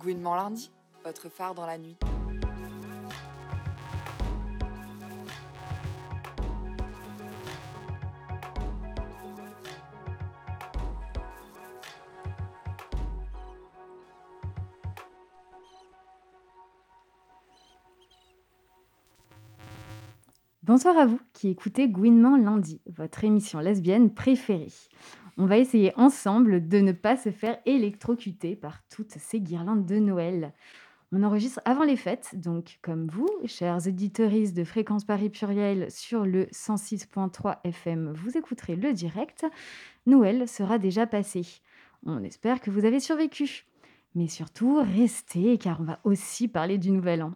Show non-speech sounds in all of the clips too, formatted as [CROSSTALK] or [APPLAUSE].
Gouinement lundi, votre phare dans la nuit. Bonsoir à vous qui écoutez Gouinement lundi, votre émission lesbienne préférée. On va essayer ensemble de ne pas se faire électrocuter par toutes ces guirlandes de Noël. On enregistre avant les fêtes, donc comme vous, chers éditeuristes de Fréquence Paris Pluriel sur le 106.3 FM, vous écouterez le direct, Noël sera déjà passé. On espère que vous avez survécu. Mais surtout, restez car on va aussi parler du Nouvel An.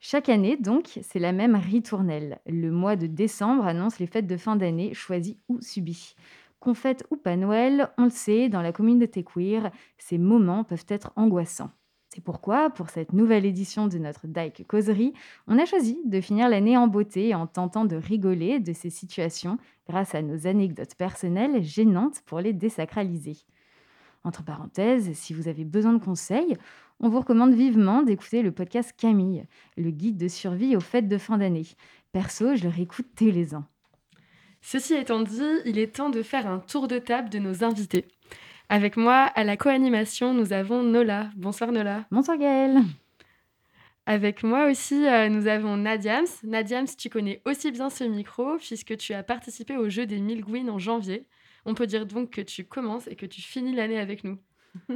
Chaque année, donc, c'est la même ritournelle. Le mois de décembre annonce les fêtes de fin d'année choisies ou subies. Qu'on fête ou pas Noël, on le sait, dans la communauté queer, ces moments peuvent être angoissants. C'est pourquoi, pour cette nouvelle édition de notre Dyke Causerie, on a choisi de finir l'année en beauté en tentant de rigoler de ces situations grâce à nos anecdotes personnelles gênantes pour les désacraliser. Entre parenthèses, si vous avez besoin de conseils, on vous recommande vivement d'écouter le podcast Camille, le guide de survie aux fêtes de fin d'année. Perso, je le réécoute tous les ans. Ceci étant dit, il est temps de faire un tour de table de nos invités. Avec moi, à la co-animation, nous avons Nola. Bonsoir Nola. Bonsoir Gaëlle. Avec moi aussi, euh, nous avons Nadiams. Nadiams, tu connais aussi bien ce micro puisque tu as participé au jeu des 1000 Gwyn en janvier. On peut dire donc que tu commences et que tu finis l'année avec nous.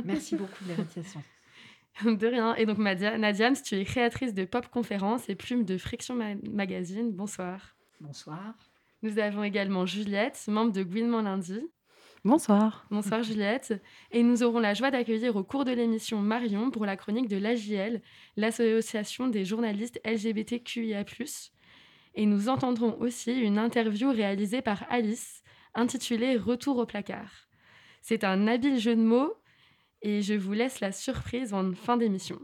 Merci beaucoup de l'invitation. [LAUGHS] De rien. Et donc, Nadiams, tu es créatrice de Pop Conférence et plume de Friction Magazine. Bonsoir. Bonsoir. Nous avons également Juliette, membre de Gouinement Lundi. Bonsoir. Bonsoir Juliette. Et nous aurons la joie d'accueillir au cours de l'émission Marion pour la chronique de l'AJL, l'association des journalistes LGBTQIA. Et nous entendrons aussi une interview réalisée par Alice, intitulée Retour au placard. C'est un habile jeu de mots et je vous laisse la surprise en fin d'émission.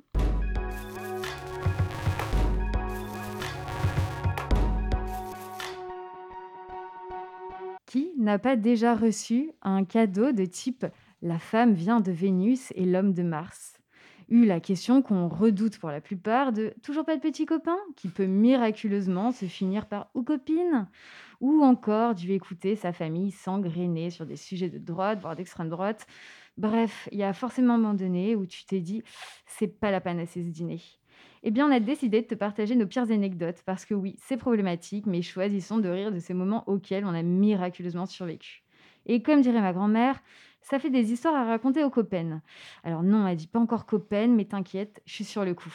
N'a pas déjà reçu un cadeau de type la femme vient de Vénus et l'homme de Mars eu la question qu'on redoute pour la plupart de toujours pas de petit copain qui peut miraculeusement se finir par ou copine ou encore dû écouter sa famille s'engrainer sur des sujets de droite voire d'extrême droite Bref, il y a forcément un moment donné où tu t'es dit, c'est pas la panacée ce dîner. Eh bien, on a décidé de te partager nos pires anecdotes parce que oui, c'est problématique, mais choisissons de rire de ces moments auxquels on a miraculeusement survécu. Et comme dirait ma grand-mère, ça fait des histoires à raconter aux copains. Alors non, elle dit pas encore copains, mais t'inquiète, je suis sur le coup.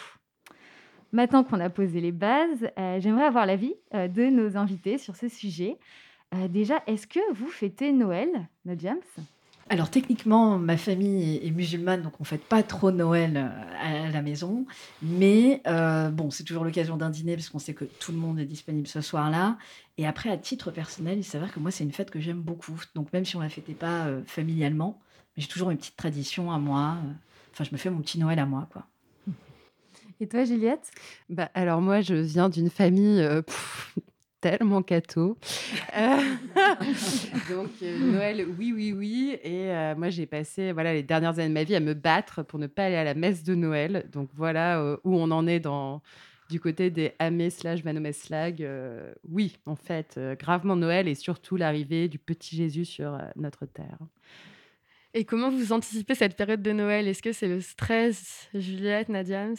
Maintenant qu'on a posé les bases, euh, j'aimerais avoir l'avis euh, de nos invités sur ce sujet. Euh, déjà, est-ce que vous fêtez Noël, James alors techniquement, ma famille est, musulmane, donc on ne fête pas trop Noël euh, à, la maison. Mais euh, bon, c'est toujours l'occasion d'un dîner parce qu'on sait que tout le monde est disponible ce soir-là. Et après, à titre personnel, il s'avère que moi, c'est une fête que j'aime beaucoup. Donc même si on ne la fêtait pas euh, familialement, j'ai toujours une petite tradition à moi. Enfin, je me fais mon petit Noël à moi, quoi. Et toi, Juliette? Bah, Alors moi, je viens d'une famille tellement cateau. Euh, [LAUGHS] donc euh, Noël, oui, oui, oui. Et euh, moi, j'ai passé voilà les dernières années de ma vie à me battre pour ne pas aller à la messe de Noël. Donc voilà où on en est dans du côté des Amé slash Manomé slag. oui, en fait, gravement Noël et surtout l'arrivée du petit Jésus sur notre terre. Et comment vous anticipez cette période de Noël? Est-ce que c'est le stress, Juliette, Nadiams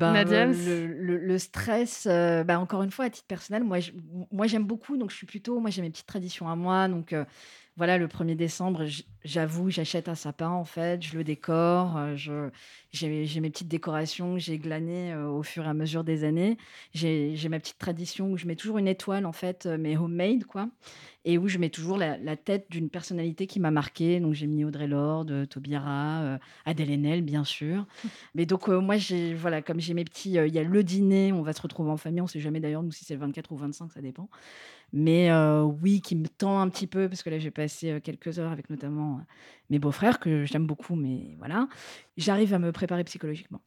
ben, le, le, stress, euh, bah, encore une fois, à titre personnel, moi, moi j'aime beaucoup, donc je suis plutôt, moi j'ai mes petites traditions à moi, donc euh, voilà, le 1er décembre, j'avoue, j'achète un sapin en fait, je le décore, euh, je, j'ai, mes petites décorations que j'ai glanées au fur et à mesure des années. J'ai, j'ai ma petite tradition où je mets toujours une étoile en fait, mais homemade quoi et où je mets toujours la, tête d'une personnalité qui m'a marqué. Donc j'ai mis Audrey Lorde, euh, Tobira, euh, Adèle Haenel, bien sûr. [LAUGHS] Mais donc euh, moi, j'ai voilà, comme j'ai mes petits, il y a le dîner, on va se retrouver en famille. On sait jamais d'ailleurs nous si c'est le 24 ou 25, ça dépend. Mais oui, qui me tend un petit peu parce que là j'ai passé quelques heures avec notamment mes beaux-frères que j'aime beaucoup, mais voilà, j'arrive à me préparer psychologiquement.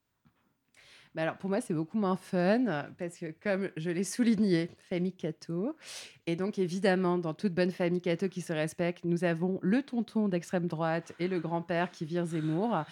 Bah, alors pour moi, c'est beaucoup moins fun parce que comme je l'ai souligné, famille Cato et donc évidemment dans toute bonne famille Cato qui se respecte, nous avons le tonton d'extrême droite et le grand-père qui vire Zemmour.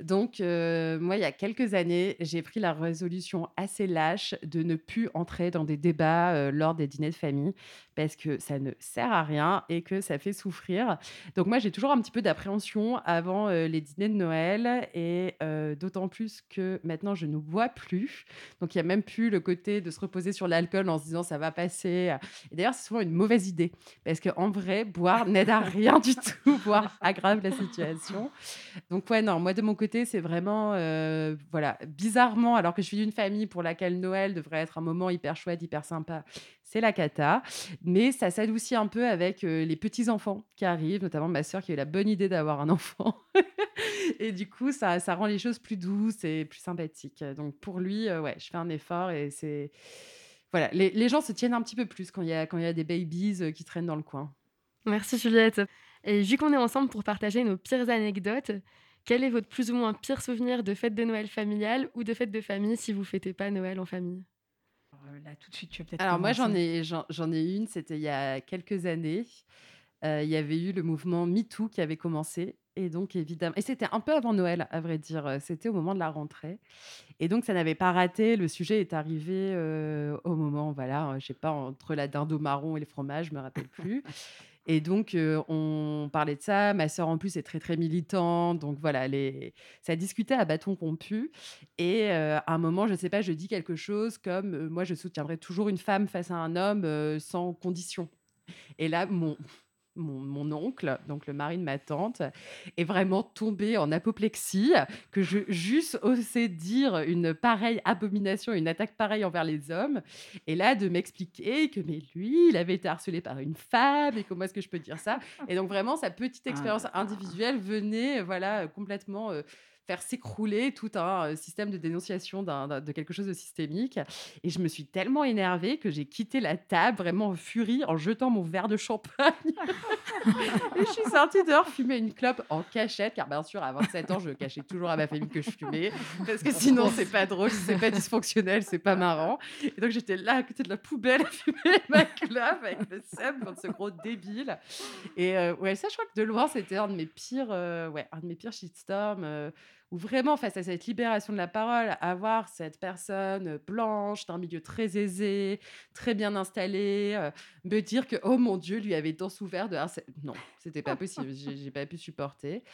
Donc euh, moi, il y a quelques années, j'ai pris la résolution assez lâche de ne plus entrer dans des débats euh, lors des dîners de famille parce que ça ne sert à rien et que ça fait souffrir. Donc moi, j'ai toujours un petit peu d'appréhension avant euh, les dîners de Noël et d'autant plus que maintenant je ne bois plus. Donc il y a même plus le côté de se reposer sur l'alcool en se disant ça va passer. Et d'ailleurs, c'est souvent une mauvaise idée parce qu'en vrai, boire [LAUGHS] n'aide à rien du tout, voire aggrave la situation. Donc ouais, non, moi de mon côté, c'est vraiment euh, voilà, bizarrement alors que je suis d'une famille pour laquelle Noël devrait être un moment hyper chouette, hyper sympa c'est la cata. Mais ça s'adoucit un peu avec euh, les petits-enfants qui arrivent, notamment ma sœur qui a eu la bonne idée d'avoir un enfant. [LAUGHS] et du coup, ça, ça rend les choses plus douces et plus sympathiques. Donc pour lui, euh, ouais, je fais un effort et c'est... Voilà, les, les, gens se tiennent un petit peu plus quand il y a, quand y a des babies euh, qui traînent dans le coin. Merci Juliette. Et vu qu'on est ensemble pour partager nos pires anecdotes, quel est votre plus ou moins pire souvenir de fête de Noël familiale ou de fête de famille si vous fêtez pas Noël en famille? Euh, là, tout de suite, tu veux peut-être. Alors, moi, j'en ai, j'en, ai une, c'était il y a quelques années. Euh, il y avait eu le mouvement MeToo qui avait commencé. Et donc, évidemment, et c'était un peu avant Noël, à vrai dire. Euh, c'était au moment de la rentrée. Et donc, ça n'avait pas raté. Le sujet est arrivé au moment, voilà, je sais pas, entre la dinde au marron et les fromages, je me rappelle plus. [LAUGHS] Et donc, on parlait de ça. Ma sœur, en plus, est très, très militante. Donc, voilà, les... ça discutait à bâton rompu. Et à un moment, je ne sais pas, je dis quelque chose comme Moi, je soutiendrai toujours une femme face à un homme sans condition. Et là, mon, mon, oncle, donc le mari de ma tante, est vraiment tombé en apoplexie, que je juste osé dire une pareille abomination, une attaque pareille envers les hommes. Et là, de m'expliquer que, mais lui, il avait été harcelé par une femme, et comment est-ce que je peux dire ça? Et donc, vraiment, sa petite ah. expérience individuelle venait, voilà, complètement. Euh, faire s'écrouler tout un euh, système de dénonciation de quelque chose de systémique. Et je me suis tellement énervée que j'ai quitté la table vraiment en furie en jetant mon verre de champagne. [LAUGHS] et je suis sortie dehors fumer une clope en cachette, car bien sûr, à 27 ans, je cachais toujours à ma famille que je fumais, parce que sinon, c'est pas drôle, c'est pas dysfonctionnel, c'est pas marrant. Et donc, j'étais là à côté de la poubelle à fumer ma clope avec le seum contre ce gros débile. Et euh, ouais, ça, je crois que de loin, c'était un de mes pires, euh, ouais, un de mes pires shitstorms où vraiment, face à cette libération de la parole, avoir cette personne blanche, d'un milieu très aisé, très bien installé, euh, me dire que, oh mon Dieu, lui avait tant souffert de harcèlement. Non, c'était pas possible, j'ai pas pu supporter.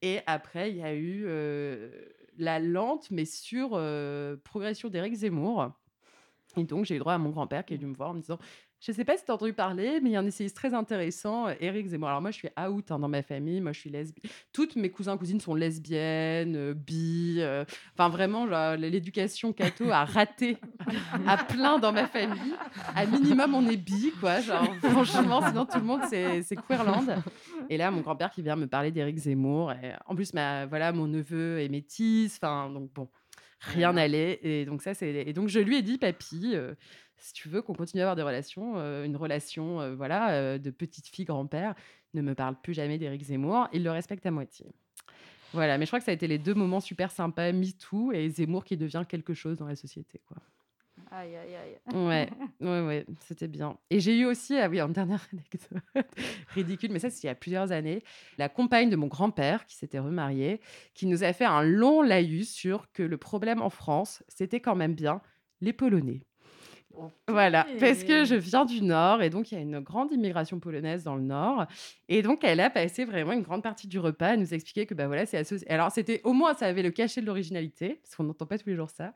Et après, il y a eu euh, la lente mais sûre euh, progression d'Éric Zemmour. Et donc, j'ai eu droit à mon grand-père qui est venu me voir en me disant je ne sais pas si tu as entendu parler, mais il y a un essayiste très intéressant, Eric Zemmour. Alors moi, je suis out hein, dans ma famille, moi je suis lesbienne. Toutes mes cousins cousines sont lesbiennes, euh, bi. Euh, enfin vraiment, l'éducation catho a raté à plein dans ma famille. À minimum, on est bi, quoi. Genre, franchement, sinon tout le monde, c'est Queerland. Et là, mon grand-père qui vient me parler d'Eric Zemmour. Et en plus, ma, voilà, mon neveu est métis. Enfin, donc bon, rien n'allait. Et donc ça, c'est... Et donc je lui ai dit, papy... Euh, si tu veux qu'on continue à avoir des relations, euh, une relation euh, voilà, euh, de petite fille grand-père, ne me parle plus jamais d'Éric Zemmour, il le respecte à moitié. Voilà, mais je crois que ça a été les deux moments super sympas, MeToo et Zemmour qui devient quelque chose dans la société. Quoi. Aïe, aïe, aïe. Ouais, [LAUGHS] ouais, ouais, c'était bien. Et j'ai eu aussi, ah oui, en dernière [LAUGHS] anecdote ridicule, mais ça, c'est il y a plusieurs années, la compagne de mon grand-père qui s'était remariée, qui nous a fait un long laïus sur que le problème en France, c'était quand même bien les Polonais. Voilà, parce que je viens du Nord et donc il y a une grande immigration polonaise dans le Nord. Et donc elle a passé vraiment une grande partie du repas à nous expliquer que bah voilà, c'est associé. Alors c'était au moins ça avait le cachet de l'originalité, parce qu'on n'entend pas tous les jours ça.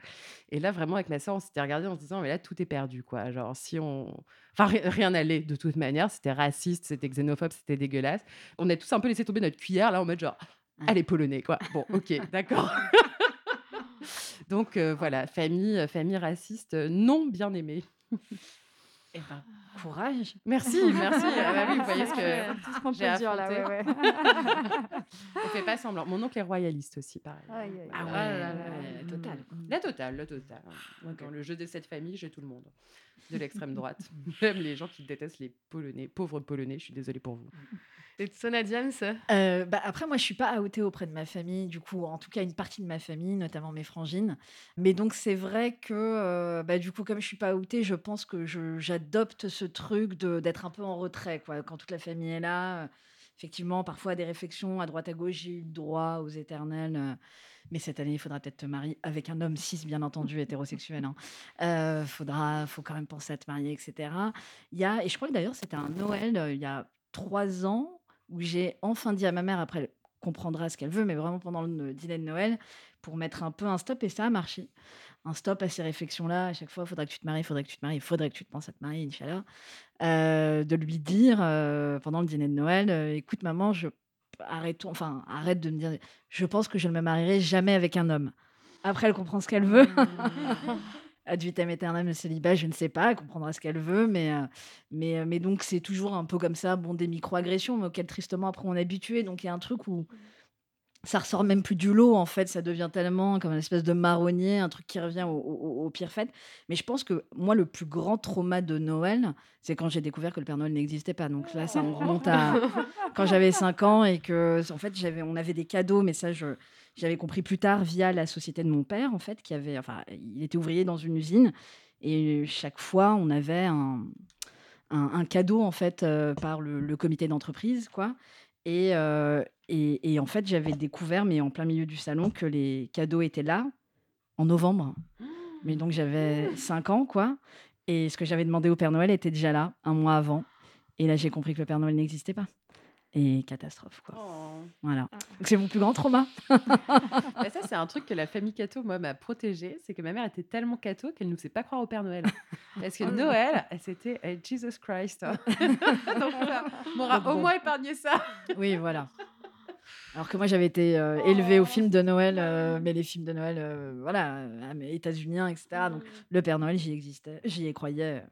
Et là vraiment avec ma soeur, on s'était regardé en se disant mais là tout est perdu quoi. Genre si on. Enfin rien n'allait de toute manière, c'était raciste, c'était xénophobe, c'était dégueulasse. On a tous un peu laissé tomber notre cuillère là en mode genre allez polonais quoi. Bon ok, d'accord. [LAUGHS] Donc euh, voilà, famille, euh, famille raciste euh, non bien aimée. Eh ben, courage. Merci, [LAUGHS] merci. Ah bah oui, vous voyez ce que qu'on peut dire là. Ouais, ouais. [LAUGHS] On fait pas semblant. Mon oncle est royaliste aussi, pareil. Ah ouais, total. La totale, la totale. Dans le jeu de cette famille, j'ai tout le monde. De l'extrême droite. [LAUGHS] Même les gens qui détestent les Polonais. Pauvres Polonais, je suis désolée pour vous. Et toi, Nadia, ça? Euh, bah, Après, moi, je suis pas outée auprès de ma famille, du coup, en tout cas, une partie de ma famille, notamment mes frangines. Mais donc, c'est vrai que, euh, bah, du coup, comme je suis pas outée, je pense que j'adopte ce truc d'être un peu en retrait, quoi. Quand toute la famille est là, euh, effectivement, parfois des réflexions à droite à gauche, j'ai eu droit aux éternels. Mais cette année, il faudra peut-être te marier avec un homme cis, bien entendu, hétérosexuel. Hein. faudra, faut quand même penser à te marier, etc. Il y a, et je crois que d'ailleurs, c'était un Noël il y a trois ans où j'ai enfin dit à ma mère, après elle comprendra ce qu'elle veut, mais vraiment pendant le dîner de Noël, pour mettre un peu un stop, et ça a marché. Un stop à ces réflexions-là, à chaque fois, il faudrait que tu te maries, il faudrait que tu te maries, il faudrait que tu te penses à te marier, Inch'Allah. Euh, de lui dire euh, pendant le dîner de Noël, euh, écoute maman, je arrête, enfin arrête de me dire, je pense que je ne me marierai jamais avec un homme. Après, elle comprend ce qu'elle veut. [LAUGHS] Ad vitam aeternam, le célibat, je ne sais pas, elle comprendra ce qu'elle veut, mais, euh, mais, euh, mais donc c'est toujours un peu comme ça, bon, des micro-agressions, auxquelles tristement après on est habitué. Donc il y a un truc où ça ressort même plus du lot, en fait, ça devient tellement comme une espèce de marronnier, un truc qui revient au, pire fait. Mais je pense que moi, le plus grand trauma de Noël, c'est quand j'ai découvert que le Père Noël n'existait pas. Donc là, ça me remonte à [LAUGHS] quand j'avais 5 ans et que, en fait, j'avais, on avait des cadeaux, mais ça, je j'avais compris plus tard via la société de mon père, en fait, qui avait, enfin, il était ouvrier dans une usine et chaque fois, on avait un, un, cadeau en fait euh, par le, comité d'entreprise, quoi. Et, euh, et, et, en fait, j'avais découvert, mais en plein milieu du salon, que les cadeaux étaient là en novembre. Mais donc j'avais 5 ans, quoi. Et ce que j'avais demandé au Père Noël était déjà là, un mois avant. Et là, j'ai compris que le Père Noël n'existait pas et catastrophe. Quoi. Oh. Voilà. Ah. C'est mon plus grand trauma. [LAUGHS] Bah, ça, c'est un truc que la famille Cato, moi, m'a protégée. C'est que ma mère était tellement Cato qu'elle ne nous fait pas croire au Père Noël. [LAUGHS] Parce que Noël, c'était eh, Jesus Christ. [LAUGHS] Donc, on m'aura au moins épargné ça. Oui, voilà. Alors que moi, j'avais été euh, élevée au film de Noël, euh, mais les films de Noël, euh, voilà, états-uniens, etc. Donc, mm. le Père Noël, j'y existais, j'y croyais.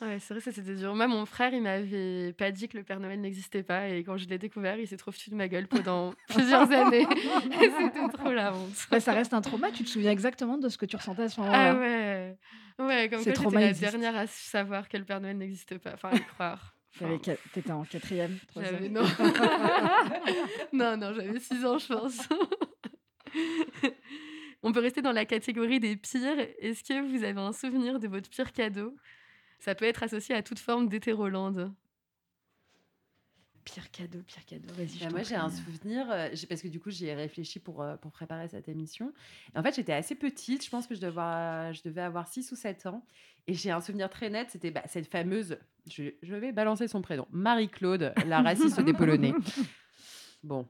Ouais, c'est vrai, ça c'était dur. Moi, mon frère, il m'avait pas dit que le Père Noël n'existait pas. Et quand je l'ai découvert, il s'est trop foutu de ma gueule pendant [LAUGHS] plusieurs années. [LAUGHS] c'était trop la honte. Bah, ça reste un trauma. Tu te souviens exactement de ce que tu ressentais à ce moment-là? Ah ouais. Ouais, comme quoi j'étais la dernière à savoir que le Père Noël n'existe pas. Enfin, à y croire. Enfin, T'étais en quatrième, troisième Non. [LAUGHS] non, non, j'avais six ans, je pense. On peut rester dans la catégorie des pires. Est-ce que vous avez un souvenir de votre pire cadeau? Ça peut être associé à toute forme d'hétérolande. Pire cadeau, pire cadeau. Vas-y. Bah, moi, j'ai un souvenir, euh, parce que du coup, j'y ai réfléchi pour, euh, pour préparer cette émission. en fait, j'étais assez petite, je pense que je devais, avoir, je devais avoir 6 ou 7 ans. Et j'ai un souvenir très net, c'était bah, cette fameuse, je, je, vais balancer son prénom, Marie-Claude, la raciste des Polonais. [LAUGHS] Bon,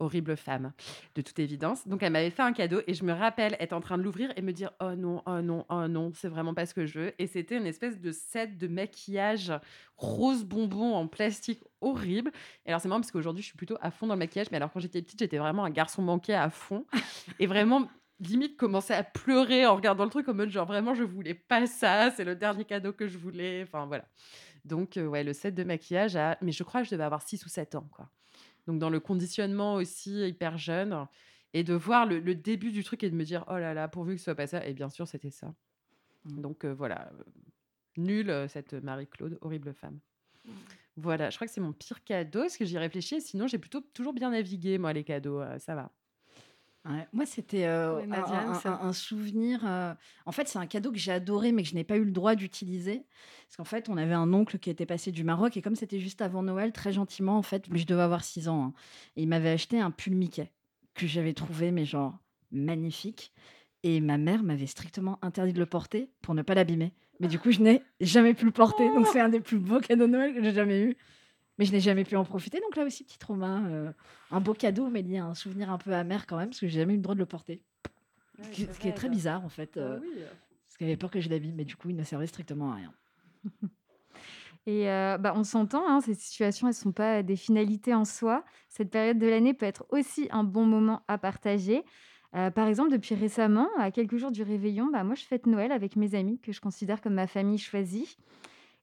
horrible femme, de toute évidence. Donc, elle m'avait fait un cadeau et je me rappelle être en train de l'ouvrir et me dire Oh non, oh non, oh non, c'est vraiment pas ce que je veux. Et c'était une espèce de set de maquillage rose bonbon en plastique horrible. Et alors, c'est marrant parce qu'aujourd'hui, je suis plutôt à fond dans le maquillage, mais alors quand j'étais petite, j'étais vraiment un garçon manqué à fond. Et vraiment, limite commençais à pleurer en regardant le truc en mode genre vraiment je voulais pas ça, c'est le dernier cadeau que je voulais. Enfin voilà. Donc euh, ouais, le set de maquillage à... mais je crois que je devais avoir 6 ou 7 ans quoi donc dans le conditionnement aussi hyper jeune, et de voir le, début du truc et de me dire oh là là, pourvu que ce soit pas ça, et bien sûr c'était ça. Mmh. Donc euh, voilà, nulle euh, cette Marie-Claude, horrible femme. Mmh. Voilà, je crois que c'est mon pire cadeau, parce que j'y réfléchis, sinon j'ai plutôt toujours bien navigué, moi, les cadeaux, euh, ça va moi, c'était un, souvenir. en fait, c'est un cadeau que j'ai adoré, mais que je n'ai pas eu le droit d'utiliser. Parce qu'en fait, on avait un oncle qui était passé du Maroc, et comme c'était juste avant Noël, très gentiment, en fait, mais je devais avoir 6 ans, hein, et il m'avait acheté un pull Mickey que j'avais trouvé, mais genre magnifique. Et ma mère m'avait strictement interdit de le porter pour ne pas l'abîmer. Mais du coup, je n'ai jamais pu le porter. Donc, c'est un des plus beaux cadeaux de Noël que j'ai jamais eu mais je n'ai jamais pu en profiter. Donc là aussi, petit trauma. Euh, un beau cadeau, mais il y a un souvenir un peu amer quand même, parce que j'ai jamais eu le droit de le porter. ce, qui, est très bizarre, en fait. Ah euh, parce qu'il avait peur que je l'abîme, mais du coup, il ne servait strictement à rien. [LAUGHS] Et euh, bah, on s'entend, hein, ces situations, elles ne sont pas des finalités en soi. Cette période de l'année peut être aussi un bon moment à partager. par exemple, depuis récemment, à quelques jours du réveillon, bah, moi, je fête Noël avec mes amis que je considère comme ma famille choisie.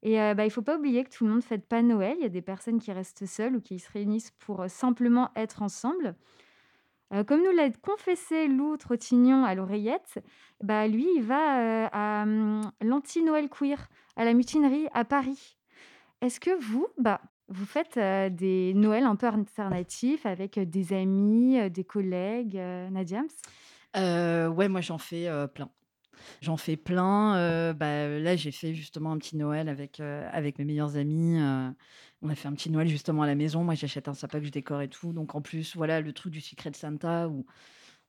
Et bah, il ne faut pas oublier que tout le monde ne fête pas Noël. Il y a des personnes qui restent seules ou qui se réunissent pour simplement être ensemble. comme nous l'a confessé Lou Trottignon à l'oreillette, bah, lui, il va à mmh, l'anti-Noël queer, à la mutinerie à Paris. Est-ce que vous, bah, Vous faites, des Noëls un peu alternatifs avec, des amis, des collègues, Nadiams? Ouais, moi j'en fais, plein. J'en fais plein, heu, bah, là j'ai fait justement un petit Noël avec, heu, avec mes meilleurs amis, heu, on a fait un petit Noël justement à la maison. Moi j'achète un sapin que je décore et tout, donc en plus, voilà, le truc du Secret Santa où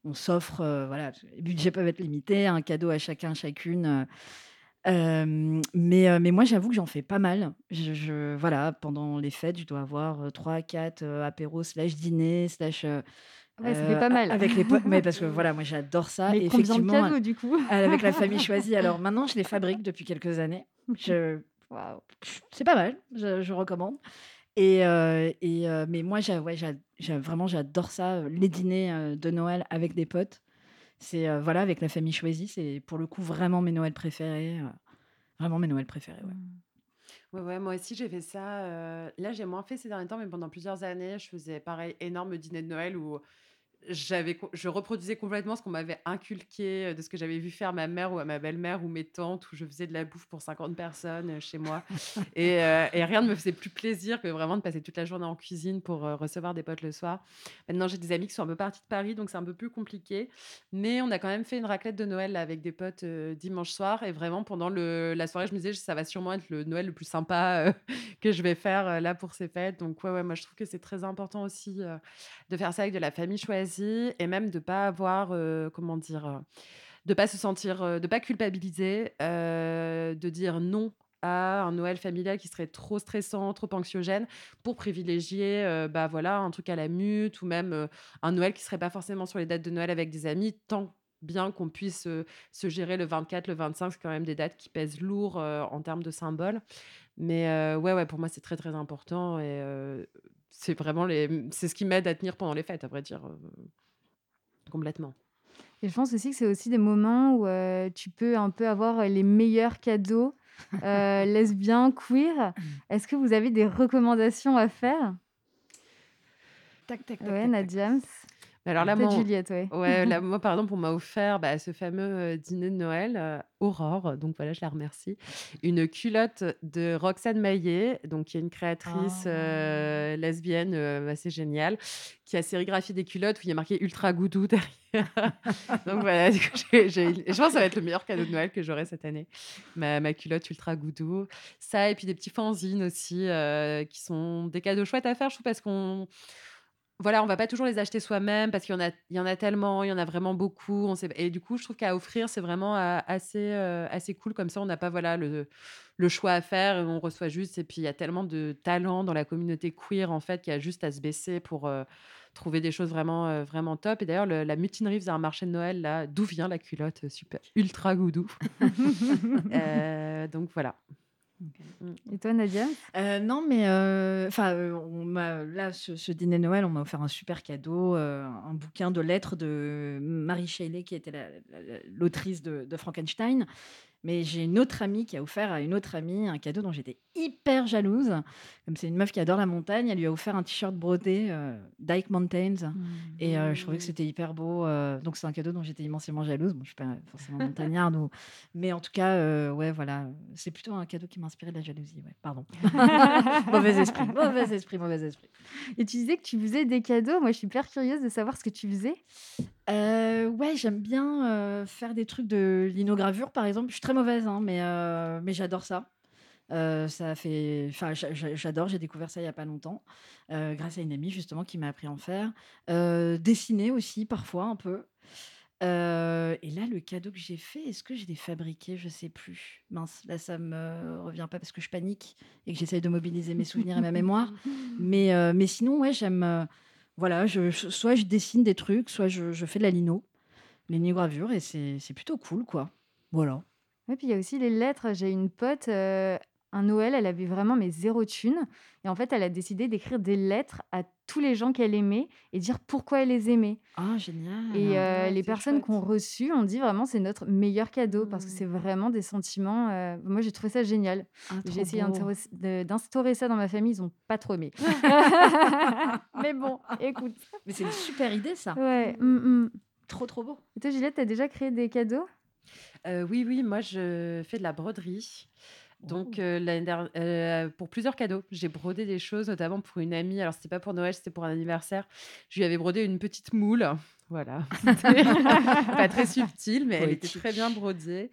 on s'offre, voilà, les budgets peuvent être limités, un cadeau à chacun, chacune, mais, mais moi j'avoue que j'en fais pas mal. Voilà, pendant les fêtes, je dois avoir, 3-4, heu, apéros slash dîner slash, Ouais, ça fait heu, pas mal. avec les [LAUGHS] potes mais parce que voilà, moi j'adore ça Mais et combien de effectivement, cadeaux du coup? avec la famille [LAUGHS] choisie, alors maintenant je les fabrique depuis quelques années. Je Waouh! c'est pas mal, je je recommande et heu et mais moi j'a ouais, j'a j'a vraiment j'adore ça, les dîners, de Noël avec des potes. C'est, voilà, avec la famille choisie, c'est pour le coup vraiment mes Noëls préférés, vraiment mes Noëls préférés, ouais. Mmh. Ouais, ouais, moi aussi j'ai fait ça, là j'ai moins fait ces derniers temps, mais pendant plusieurs années, je faisais pareil, énorme dîner de Noël où j'avais je reproduisais complètement ce qu'on m'avait inculqué, euh, de ce que j'avais vu faire ma mère ou à ma belle-mère ou mes tantes, où je faisais de la bouffe pour 50 personnes euh, chez moi. [LAUGHS] et, euh, et, rien ne me faisait plus plaisir que vraiment de passer toute la journée en cuisine pour euh, recevoir des potes le soir. Maintenant, j'ai des amis qui sont un peu partis de Paris, donc c'est un peu plus compliqué. Mais on a quand même fait une raclette de Noël avec des potes dimanche soir. Et vraiment, pendant le, la soirée, je me disais, ça va sûrement être le Noël le plus sympa [LAUGHS] que je vais faire là pour ces fêtes. Donc, ouais, ouais, moi, je trouve que c'est très important aussi de faire ça avec de la famille choisie et même de pas avoir, comment dire, de pas se sentir, de pas culpabiliser, de dire non à un Noël familial qui serait trop stressant, trop anxiogène, pour privilégier, bah voilà, un truc à la mute ou même un Noël qui serait pas forcément sur les dates de Noël avec des amis, tant bien qu'on puisse se gérer le 24, le 25, c'est quand même des dates qui pèsent lourd en termes de symboles. Mais ouais, ouais, pour moi, c'est très très important c'est vraiment les... c'est ce qui m'aide à tenir pendant les fêtes, à vrai dire. Complètement. Et je pense aussi que c'est aussi des moments où tu peux un peu avoir les meilleurs cadeaux [LAUGHS] lesbiens, queer. Est-ce que vous avez des recommandations à faire? Tac, tac, tac. Ouais, tac, Nadiams. Alors là, moi, Juliette, ouais. ouais, là, [LAUGHS] moi, par exemple, on m'a offert bah, ce fameux dîner de Noël, Aurore, donc voilà, je la remercie. Une culotte de Roxane Maillet, donc qui est une créatrice Ah. lesbienne assez géniale, qui a sérigraphié des culottes où il y a marqué Ultra Goudou derrière. [LAUGHS] donc voilà, je pense que ça va être le meilleur cadeau de Noël que j'aurai cette année. Ma, ma, culotte Ultra Goudou. Ça, et puis des petits fanzines aussi, qui sont des cadeaux chouettes à faire, je trouve, parce qu'on voilà, on va pas toujours les acheter soi-même parce qu'il y en a il y en a tellement, il y en a vraiment beaucoup, on sait et du coup, je trouve qu'à offrir, c'est vraiment, assez, assez cool comme ça, on n'a pas, voilà, le le choix à faire on reçoit juste et puis il y a tellement de talents dans la communauté queer, en fait, qu'il y a juste à se baisser pour, trouver des choses vraiment, vraiment top et d'ailleurs la mutinerie faisait un marché de Noël là, d'où vient la culotte, super ultra goudou. [LAUGHS] donc voilà. Et toi, Nadia? Euh, Non, mais euh, enfin, euh, là ce, dîner Noël, on m'a offert un super cadeau, un bouquin de lettres de Marie Shelley, qui était l'autrice de, de, Frankenstein. Mais j'ai une autre amie qui a offert à une autre amie un cadeau dont j'étais hyper jalouse. Comme c'est une meuf qui adore la montagne, elle lui a offert un t-shirt brodé euh, Dyke Mountains. Mmh. Et euh, je trouvais que c'était hyper beau. Euh, donc c'est un cadeau dont j'étais immensément jalouse. Bon, je suis pas forcément montagnarde, ou... mais en tout cas, ouais, voilà. C'est plutôt un cadeau qui m'a inspiré de la jalousie. Ouais, pardon. [LAUGHS] mauvais esprit, mauvais esprit, mauvais esprit. Et tu disais que tu faisais des cadeaux. Moi, je suis hyper curieuse de savoir ce que tu faisais. Ouais, j'aime bien faire des trucs de linogravure, par exemple. Je suis très mauvaise, hein, mais, mais j'adore ça. ça fait, enfin, j'adore. J'ai découvert ça il y a pas longtemps, grâce à une amie justement qui m'a appris à en faire. dessiner aussi parfois un peu. et là, le cadeau que j'ai fait, est-ce que je l'ai fabriqué? Je sais plus. Mince, là, ça me revient pas parce que je panique et que j'essaye de mobiliser mes souvenirs et ma mémoire. [LAUGHS] Mais, mais sinon, ouais, j'aime. Voilà, je, soit je dessine des trucs, soit je, fais de la lino, linogravure, et c'est plutôt cool, quoi. Voilà. Oui, puis il y a aussi les lettres. J'ai une pote, un Noël, elle avait vraiment mais zéro thune et en fait, elle a décidé d'écrire des lettres à tous les gens qu'elle aimait et dire pourquoi elle les aimait Ah génial! et les personnes qui ont reçu ont dit vraiment: «C'est notre meilleur cadeau» parce que c'est vraiment des sentiments, moi j'ai trouvé ça génial. Ah j'ai essayé d'instaurer ça dans ma famille, ils ont pas trop aimé. [LAUGHS] Mais bon, écoute. Mais c'est une super idée ça! Ouais, mmh, mmh. Trop, trop beau. Et toi Juliette, tu as déjà créé des cadeaux? oui, oui, moi je fais de la broderie. Donc, euh, pour plusieurs cadeaux, j'ai brodé des choses, notamment pour une amie. Alors, c'était pas pour Noël, c'était pour un anniversaire. Je lui avais brodé une petite moule voilà, [LAUGHS] pas très [LAUGHS] subtil, mais elle était très bien brodée.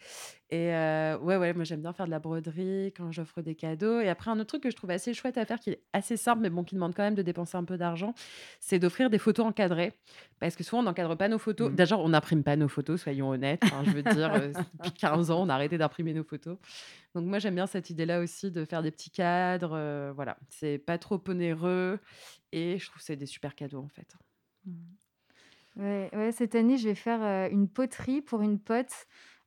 Et ouais, ouais, moi j'aime bien faire de la broderie quand j'offre des cadeaux. Et après, un autre truc que je trouve assez chouette à faire, qui est assez simple, mais bon, qui demande quand même de dépenser un peu d'argent, c'est d'offrir des photos encadrées. Parce que souvent, on n'encadre pas nos photos. Mmh. D'ailleurs, on n'imprime pas nos photos, soyons honnêtes. je veux dire, depuis 15 ans, on a arrêté d'imprimer nos photos. Donc moi, j'aime bien cette idée-là aussi de faire des petits cadres. voilà, c'est pas trop onéreux. Et je trouve que c'est des super cadeaux, en fait. Mmh. Ouais, ouais, cette année, je vais faire, une poterie pour une pote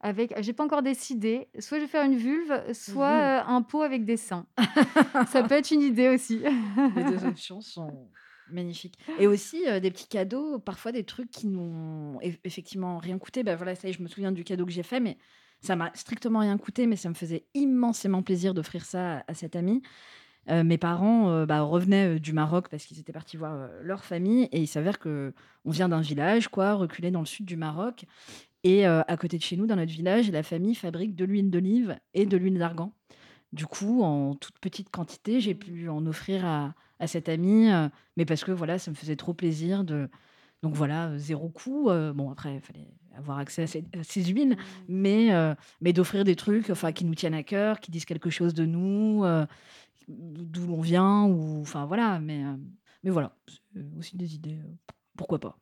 avec j'ai pas encore décidé, soit je vais faire une vulve, soit, un pot avec des seins. [LAUGHS] Ça peut être une idée aussi. Les deux options sont magnifiques et aussi, des petits cadeaux, parfois des trucs qui n'ont effectivement rien coûté. Ben voilà, ça y est, je me souviens du cadeau que j'ai fait, mais ça m'a strictement rien coûté, mais ça me faisait immensément plaisir d'offrir ça à cette amie. Euh, mes parents euh, bah, revenaient euh, du Maroc parce qu'ils étaient partis voir leur famille et il s'avère que on vient d'un village, quoi, reculé dans le sud du Maroc. Et à côté de chez nous, dans notre village, la famille fabrique de l'huile d'olive et de l'huile d'argan. Du coup, en toute petite quantité, j'ai pu en offrir à, à cette amie, mais parce que voilà, ça me faisait trop plaisir de. Donc voilà, zéro coût. bon, après, il fallait avoir accès à ces, huiles, mmh. mais, mais d'offrir des trucs enfin, qui nous tiennent à cœur, qui disent quelque chose de nous, d'où l'on vient ou enfin voilà, mais euh, mais voilà, aussi des idées, euh, pourquoi pas?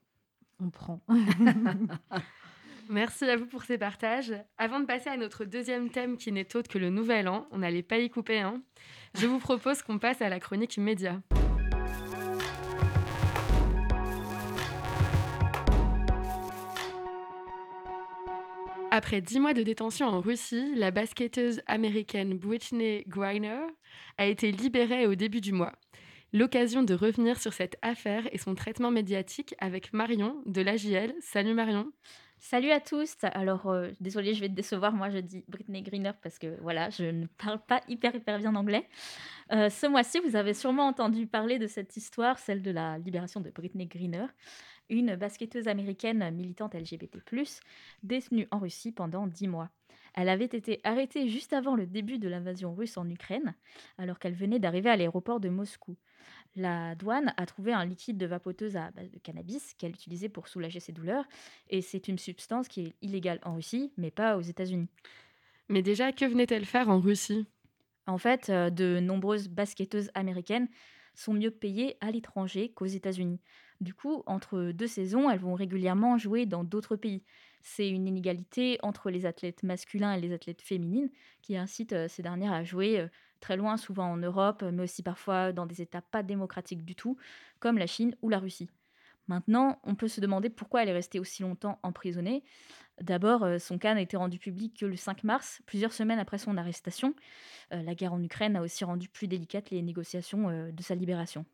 On prend. [LAUGHS] Merci à vous pour ces partages. Avant de passer à notre deuxième thème qui n'est autre que le nouvel an, on n'allait pas y couper, hein. Je vous propose qu'on passe à la chronique média. Après dix mois de détention en Russie, la basketteuse américaine Britney Griner a été libérée au début du mois. L'occasion de revenir sur cette affaire et son traitement médiatique avec Marion de l'AJL. Salut Marion. Salut à tous. Alors, euh, désolée, je vais te décevoir. Moi, je dis Britney Greener parce que voilà, je ne parle pas hyper hyper bien anglais. Euh, ce mois-ci, vous avez sûrement entendu parler de cette histoire, celle de la libération de Britney Greener une basketteuse américaine militante LGBT+, détenue en Russie pendant dix mois. Elle avait été arrêtée juste avant le début de l'invasion russe en Ukraine, alors qu'elle venait d'arriver à l'aéroport de Moscou. La douane a trouvé un liquide de vapoteuse à base de cannabis qu'elle utilisait pour soulager ses douleurs, et c'est une substance qui est illégale en Russie, mais pas aux États-Unis. Mais déjà, que venait-elle faire en Russie? En fait, euh, de nombreuses basketteuses américaines sont mieux payées à l'étranger qu'aux États-Unis. Du coup, entre deux saisons, elles vont régulièrement jouer dans d'autres pays. C'est une inégalité entre les athlètes masculins et les athlètes féminines qui incite euh, ces dernières à jouer euh, très loin, souvent en Europe, mais aussi parfois dans des États pas démocratiques du tout, comme la Chine ou la Russie. Maintenant, on peut se demander pourquoi elle est restée aussi longtemps emprisonnée. D'abord, euh, son cas n'a été rendu public que le 5 mars, plusieurs semaines après son arrestation. la guerre en Ukraine a aussi rendu plus délicates les négociations de sa libération.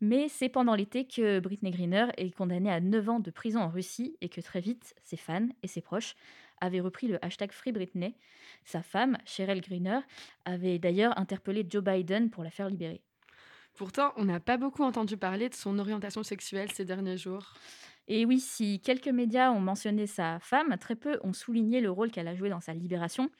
Mais c'est pendant l'été que Britney Greener est condamnée à 9 ans de prison en Russie et que très vite, ses fans et ses proches avaient repris le hashtag Free Britney. Sa femme, Cheryl Greener, avait d'ailleurs interpellé Joe Biden pour la faire libérer. Pourtant, on n'a pas beaucoup entendu parler de son orientation sexuelle ces derniers jours. Et oui, si quelques médias ont mentionné sa femme, très peu ont souligné le rôle qu'elle a joué dans sa libération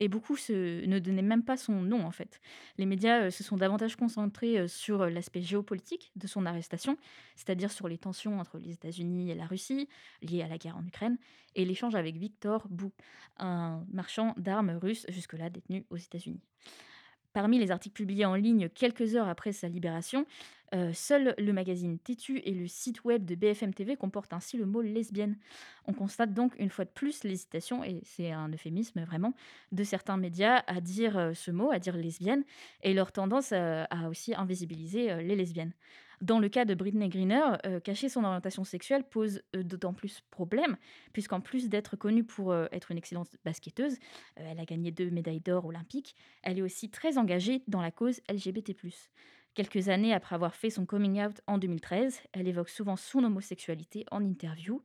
et beaucoup ne donnaient même pas son nom en fait. Les médias euh, se sont davantage concentrés euh, sur euh, l'aspect géopolitique de son arrestation, c'est-à-dire sur les tensions entre les États-Unis et la Russie liées à la guerre en Ukraine, et l'échange avec Victor Bou, un marchand d'armes russe jusque-là détenu aux États-Unis. Parmi les articles publiés en ligne quelques heures après sa libération, euh, seul le magazine Tétu et le site web de BFM TV comportent ainsi le mot lesbienne. On constate donc une fois de plus l'hésitation, et c'est un euphémisme vraiment, de certains médias à dire euh, ce mot, à dire lesbienne, et leur tendance à, aussi invisibiliser euh, les lesbiennes. Dans le cas de Britney Greener, cacher son orientation sexuelle pose d'autant plus problème, puisqu'en plus d'être connue pour être une excellente basketteuse, elle a gagné deux médailles d'or olympiques, elle est aussi très engagée dans la cause LGBT. Quelques années après avoir fait son coming out en 2013, elle évoque souvent son homosexualité en interview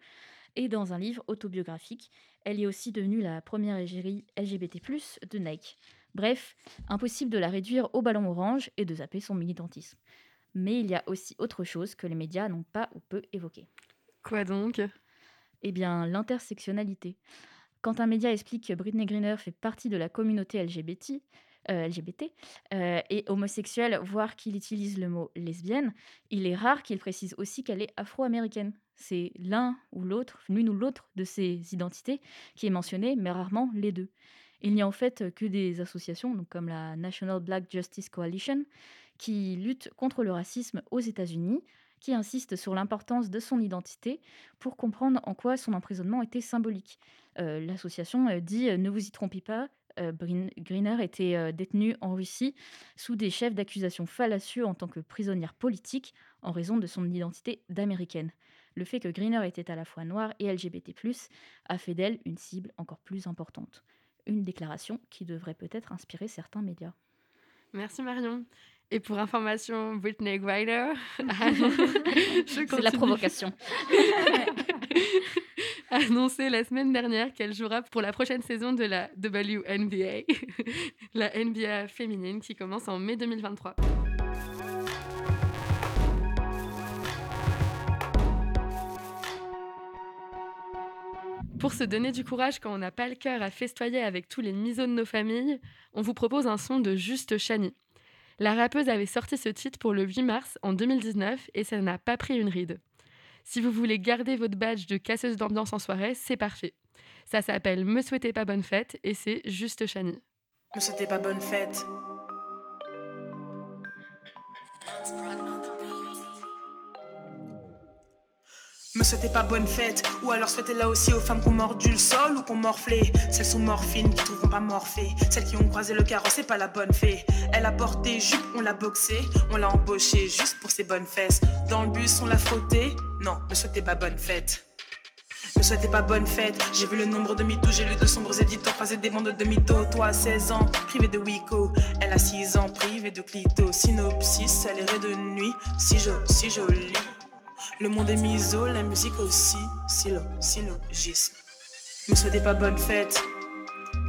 et dans un livre autobiographique. Elle est aussi devenue la première égérie LGBT+, de Nike. Bref, impossible de la réduire au ballon orange et de zapper son militantisme. Mais il y a aussi autre chose que les médias n'ont pas ou peu évoqué. Quoi donc? Eh bien, l'intersectionnalité. Quand un média explique que Britney Greener fait partie de la communauté LGBT, LGBT, et homosexuel, voire qu'il utilise le mot lesbienne, il est rare qu'il précise aussi qu'elle est afro-américaine. C'est l'un ou l'autre, l'une ou l'autre de ces identités qui est mentionné, mais rarement les deux. Il n'y a en fait que des associations, donc comme la National Black Justice Coalition, qui luttent contre le racisme aux États-Unis, qui insiste sur l'importance de son identité pour comprendre en quoi son emprisonnement était symbolique. Euh, l'association euh, dit euh, Ne vous y trompez pas, Greener était détenu en Russie sous des chefs d'accusation fallacieux en tant que prisonnière politique en raison de son identité d'américaine. Le fait que Greener était à la fois noir et LGBT, a fait d'elle une cible encore plus importante. Une déclaration qui devrait peut-être inspirer certains médias. Merci Marion. Et pour information, Britney Griner. [LAUGHS] [LAUGHS] C'est la provocation. [LAUGHS] [LAUGHS] annoncé la semaine dernière qu'elle jouera pour la prochaine saison de la WNBA, [LAUGHS] la NBA féminine qui commence en mai 2023. Pour se donner du courage quand on n'a pas le cœur à festoyer avec tous les misos de nos familles, on vous propose un son de Juste Chani. La rappeuse avait sorti ce titre pour le 8 mars en 2019 et ça n'a pas pris une ride. Si vous voulez garder votre badge de casseuse d'ambiance en soirée, c'est parfait. Ça s'appelle Me souhaitez pas bonne fête et c'est juste Chani. Me souhaitez pas bonne fête. Me souhaitez pas bonne fête, ou alors souhaitez-la aussi aux femmes qui ont mordu le sol ou qui ont morflé. Celles sont morphines qui trouveront pas morphées. Celles qui ont croisé le carrosse, c'est pas la bonne fée. Elle a porté jupe, on l'a boxé, on l'a embauché juste pour ses bonnes fesses. Dans le bus, on l'a frotté. Non, me souhaitez pas bonne fête. Me souhaitez pas bonne fête. J'ai vu le nombre de mythos, j'ai lu de sombres éditeurs croiser des bandes de mythos. Toi, 16 ans, privé de Wico. Elle a 6 ans, privé de clito. Synopsis, elle est de nuit. Si jo, si jolie. Le monde est miso, la musique aussi. Silo, syllogisme. Me souhaitez pas bonne fête.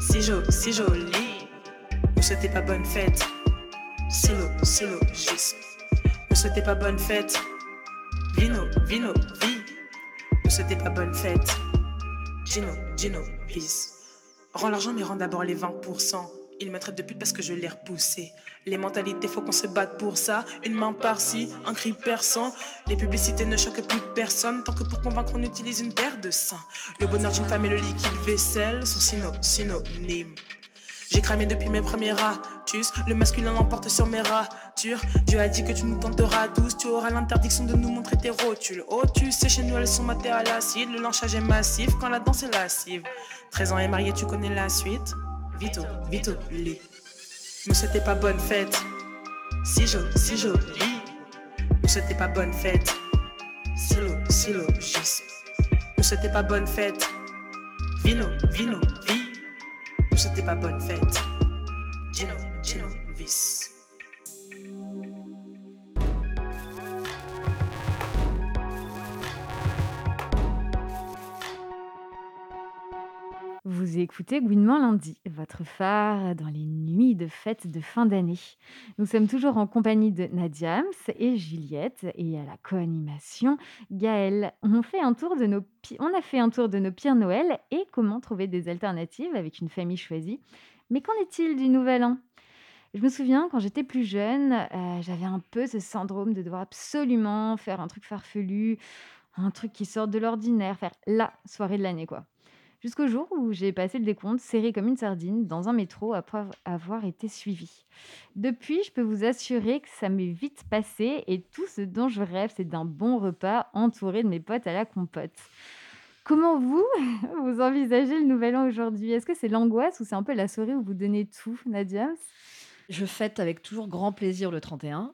Si jo, si joli. Me souhaitez pas bonne fête. Silo, syllogisme. Me souhaitez pas bonne fête. Vino, vino, vie. Me souhaitez pas bonne fête. Gino, Gino, peace. Rends l'argent, mais rends d'abord les 20%. Ils me traitent de pute parce que je l'ai repoussé. Les mentalités, faut qu'on se batte pour ça. Une main par-ci, un cri perçant. Les publicités ne choquent plus personne. Tant que pour convaincre, on utilise une paire de seins. Le bonheur d'une femme et le liquide vaisselle sont sino. J'ai cramé depuis mes premiers ratus. Le masculin l'emporte sur mes ratures. Dieu a dit que tu nous tenteras douce. Tu auras l'interdiction de nous montrer tes rotules. Oh, tu sais, chez nous, elles sont matées à l'acide. Le lanchage est massif quand la danse est lascive. 13 ans et marié, tu connais la suite? Vito, vito, lit. Me souhaitez pas bonne fête. Si joli, si joli. Me souhaitez pas bonne fête. Silo, syllogisme. Me souhaitez pas bonne fête. Vino, vino, vie. Souhaitez pas bonne fête. Gino, Gino, Vous écoutez Gouinement lundi, votre phare dans les nuits de fête de fin d'année. Nous sommes toujours en compagnie de Nadiams et Juliette et à la co-animation Gaëlle. On, fait un tour de nos on a fait un tour de nos pires Noël et comment trouver des alternatives avec une famille choisie. Mais qu'en est-il du nouvel an? Je me souviens, quand j'étais plus jeune, euh, j'avais un peu ce syndrome de devoir absolument faire un truc farfelu, un truc qui sort de l'ordinaire, faire la soirée de l'année, quoi. Jusqu'au jour où j'ai passé le décompte serré comme une sardine dans un métro après avoir été suivi. Depuis, je peux vous assurer que ça m'est vite passé et tout ce dont je rêve, c'est d'un bon repas entouré de mes potes à la compote. Comment vous, [LAUGHS] vous envisagez le nouvel an aujourd'hui? Est-ce que c'est l'angoisse ou c'est un peu la soirée où vous donnez tout, Nadia? Je fête avec toujours grand plaisir le 31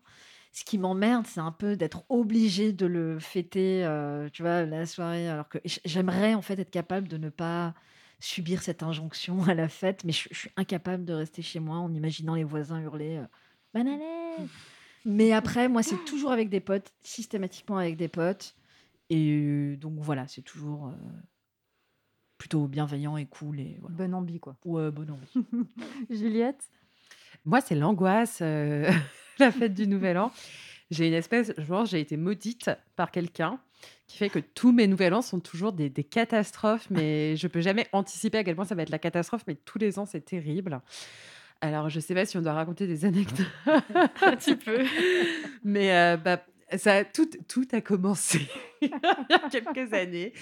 ce qui m'emmerde, c'est un peu d'être obligé de le fêter, euh, tu vois, la soirée, alors que j'aimerais en fait être capable de ne pas subir cette injonction à la fête, mais je, suis incapable de rester chez moi en imaginant les voisins hurler euh, bonne année. Mais après, moi, c'est toujours avec des potes, systématiquement avec des potes, et donc voilà, c'est toujours euh, plutôt bienveillant et cool et voilà. Bonne envie, quoi. Ouais, bonne envie. [LAUGHS] Juliette? Moi, c'est l'angoisse. [LAUGHS] la fête du Nouvel An. J'ai une espèce, genre, j'ai été maudite par quelqu'un qui fait que tous mes Nouvel An sont toujours des, catastrophes, mais [LAUGHS] je peux jamais anticiper à quel point ça va être la catastrophe, mais tous les ans, c'est terrible. Alors, je sais pas si on doit raconter des anecdotes. [LAUGHS] Un petit peu. Mais euh, bah, ça, tout, tout a commencé [LAUGHS] il y a quelques années.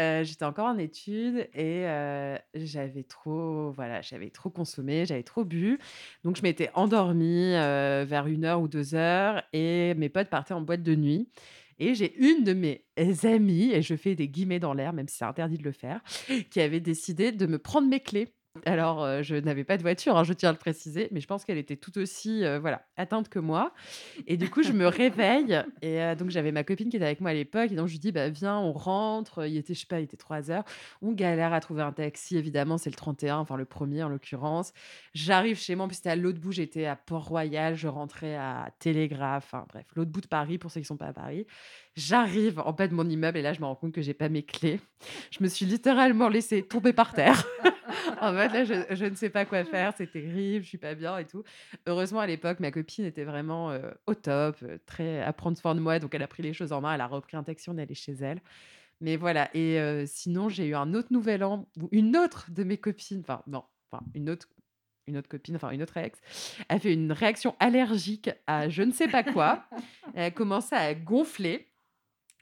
Euh, j'étais encore en études et euh, j'avais trop, voilà, j'avais trop consommé, j'avais trop bu. Donc, je m'étais endormie vers une heure ou deux heures et mes potes partaient en boîte de nuit. Et j'ai une de mes amies, et je fais des guillemets dans l'air, même si c'est interdit de le faire, qui avait décidé de me prendre mes clés alors, je n'avais pas de voiture, hein, je tiens à le préciser, mais je pense qu'elle était tout aussi, voilà, atteinte que moi et du coup, je me réveille et donc j'avais ma copine qui était avec moi à l'époque et donc je lui dis: «Bah, viens, on rentre». Il était, je sais pas, il était 3:00. On galère à trouver un taxi, évidemment, c'est le 31, enfin le premier en l'occurrence. J'arrive chez moi, en plus c'était à l'autre bout, j'étais à Port-Royal, je rentrais à Télégraphe, enfin bref, l'autre bout de Paris pour ceux qui sont pas à Paris. J'arrive en bas de mon immeuble et là, je me rends compte que j'ai pas mes clés. Je me suis littéralement laissée tomber par terre. [LAUGHS] [LAUGHS] en fait, là, je, ne sais pas quoi faire, c'est terrible, je suis pas bien et tout. Heureusement, à l'époque, ma copine était vraiment euh, au top, euh, très à prendre soin de moi, donc elle a pris les choses en main, elle a repris un taxi, on est allé chez elle. Mais voilà, et euh, sinon, j'ai eu un autre nouvel an où une autre de mes copines, enfin, non, enfin, une autre une autre copine, enfin une autre ex, a fait une réaction allergique à je ne sais pas quoi. [LAUGHS] Elle a commencé à gonfler.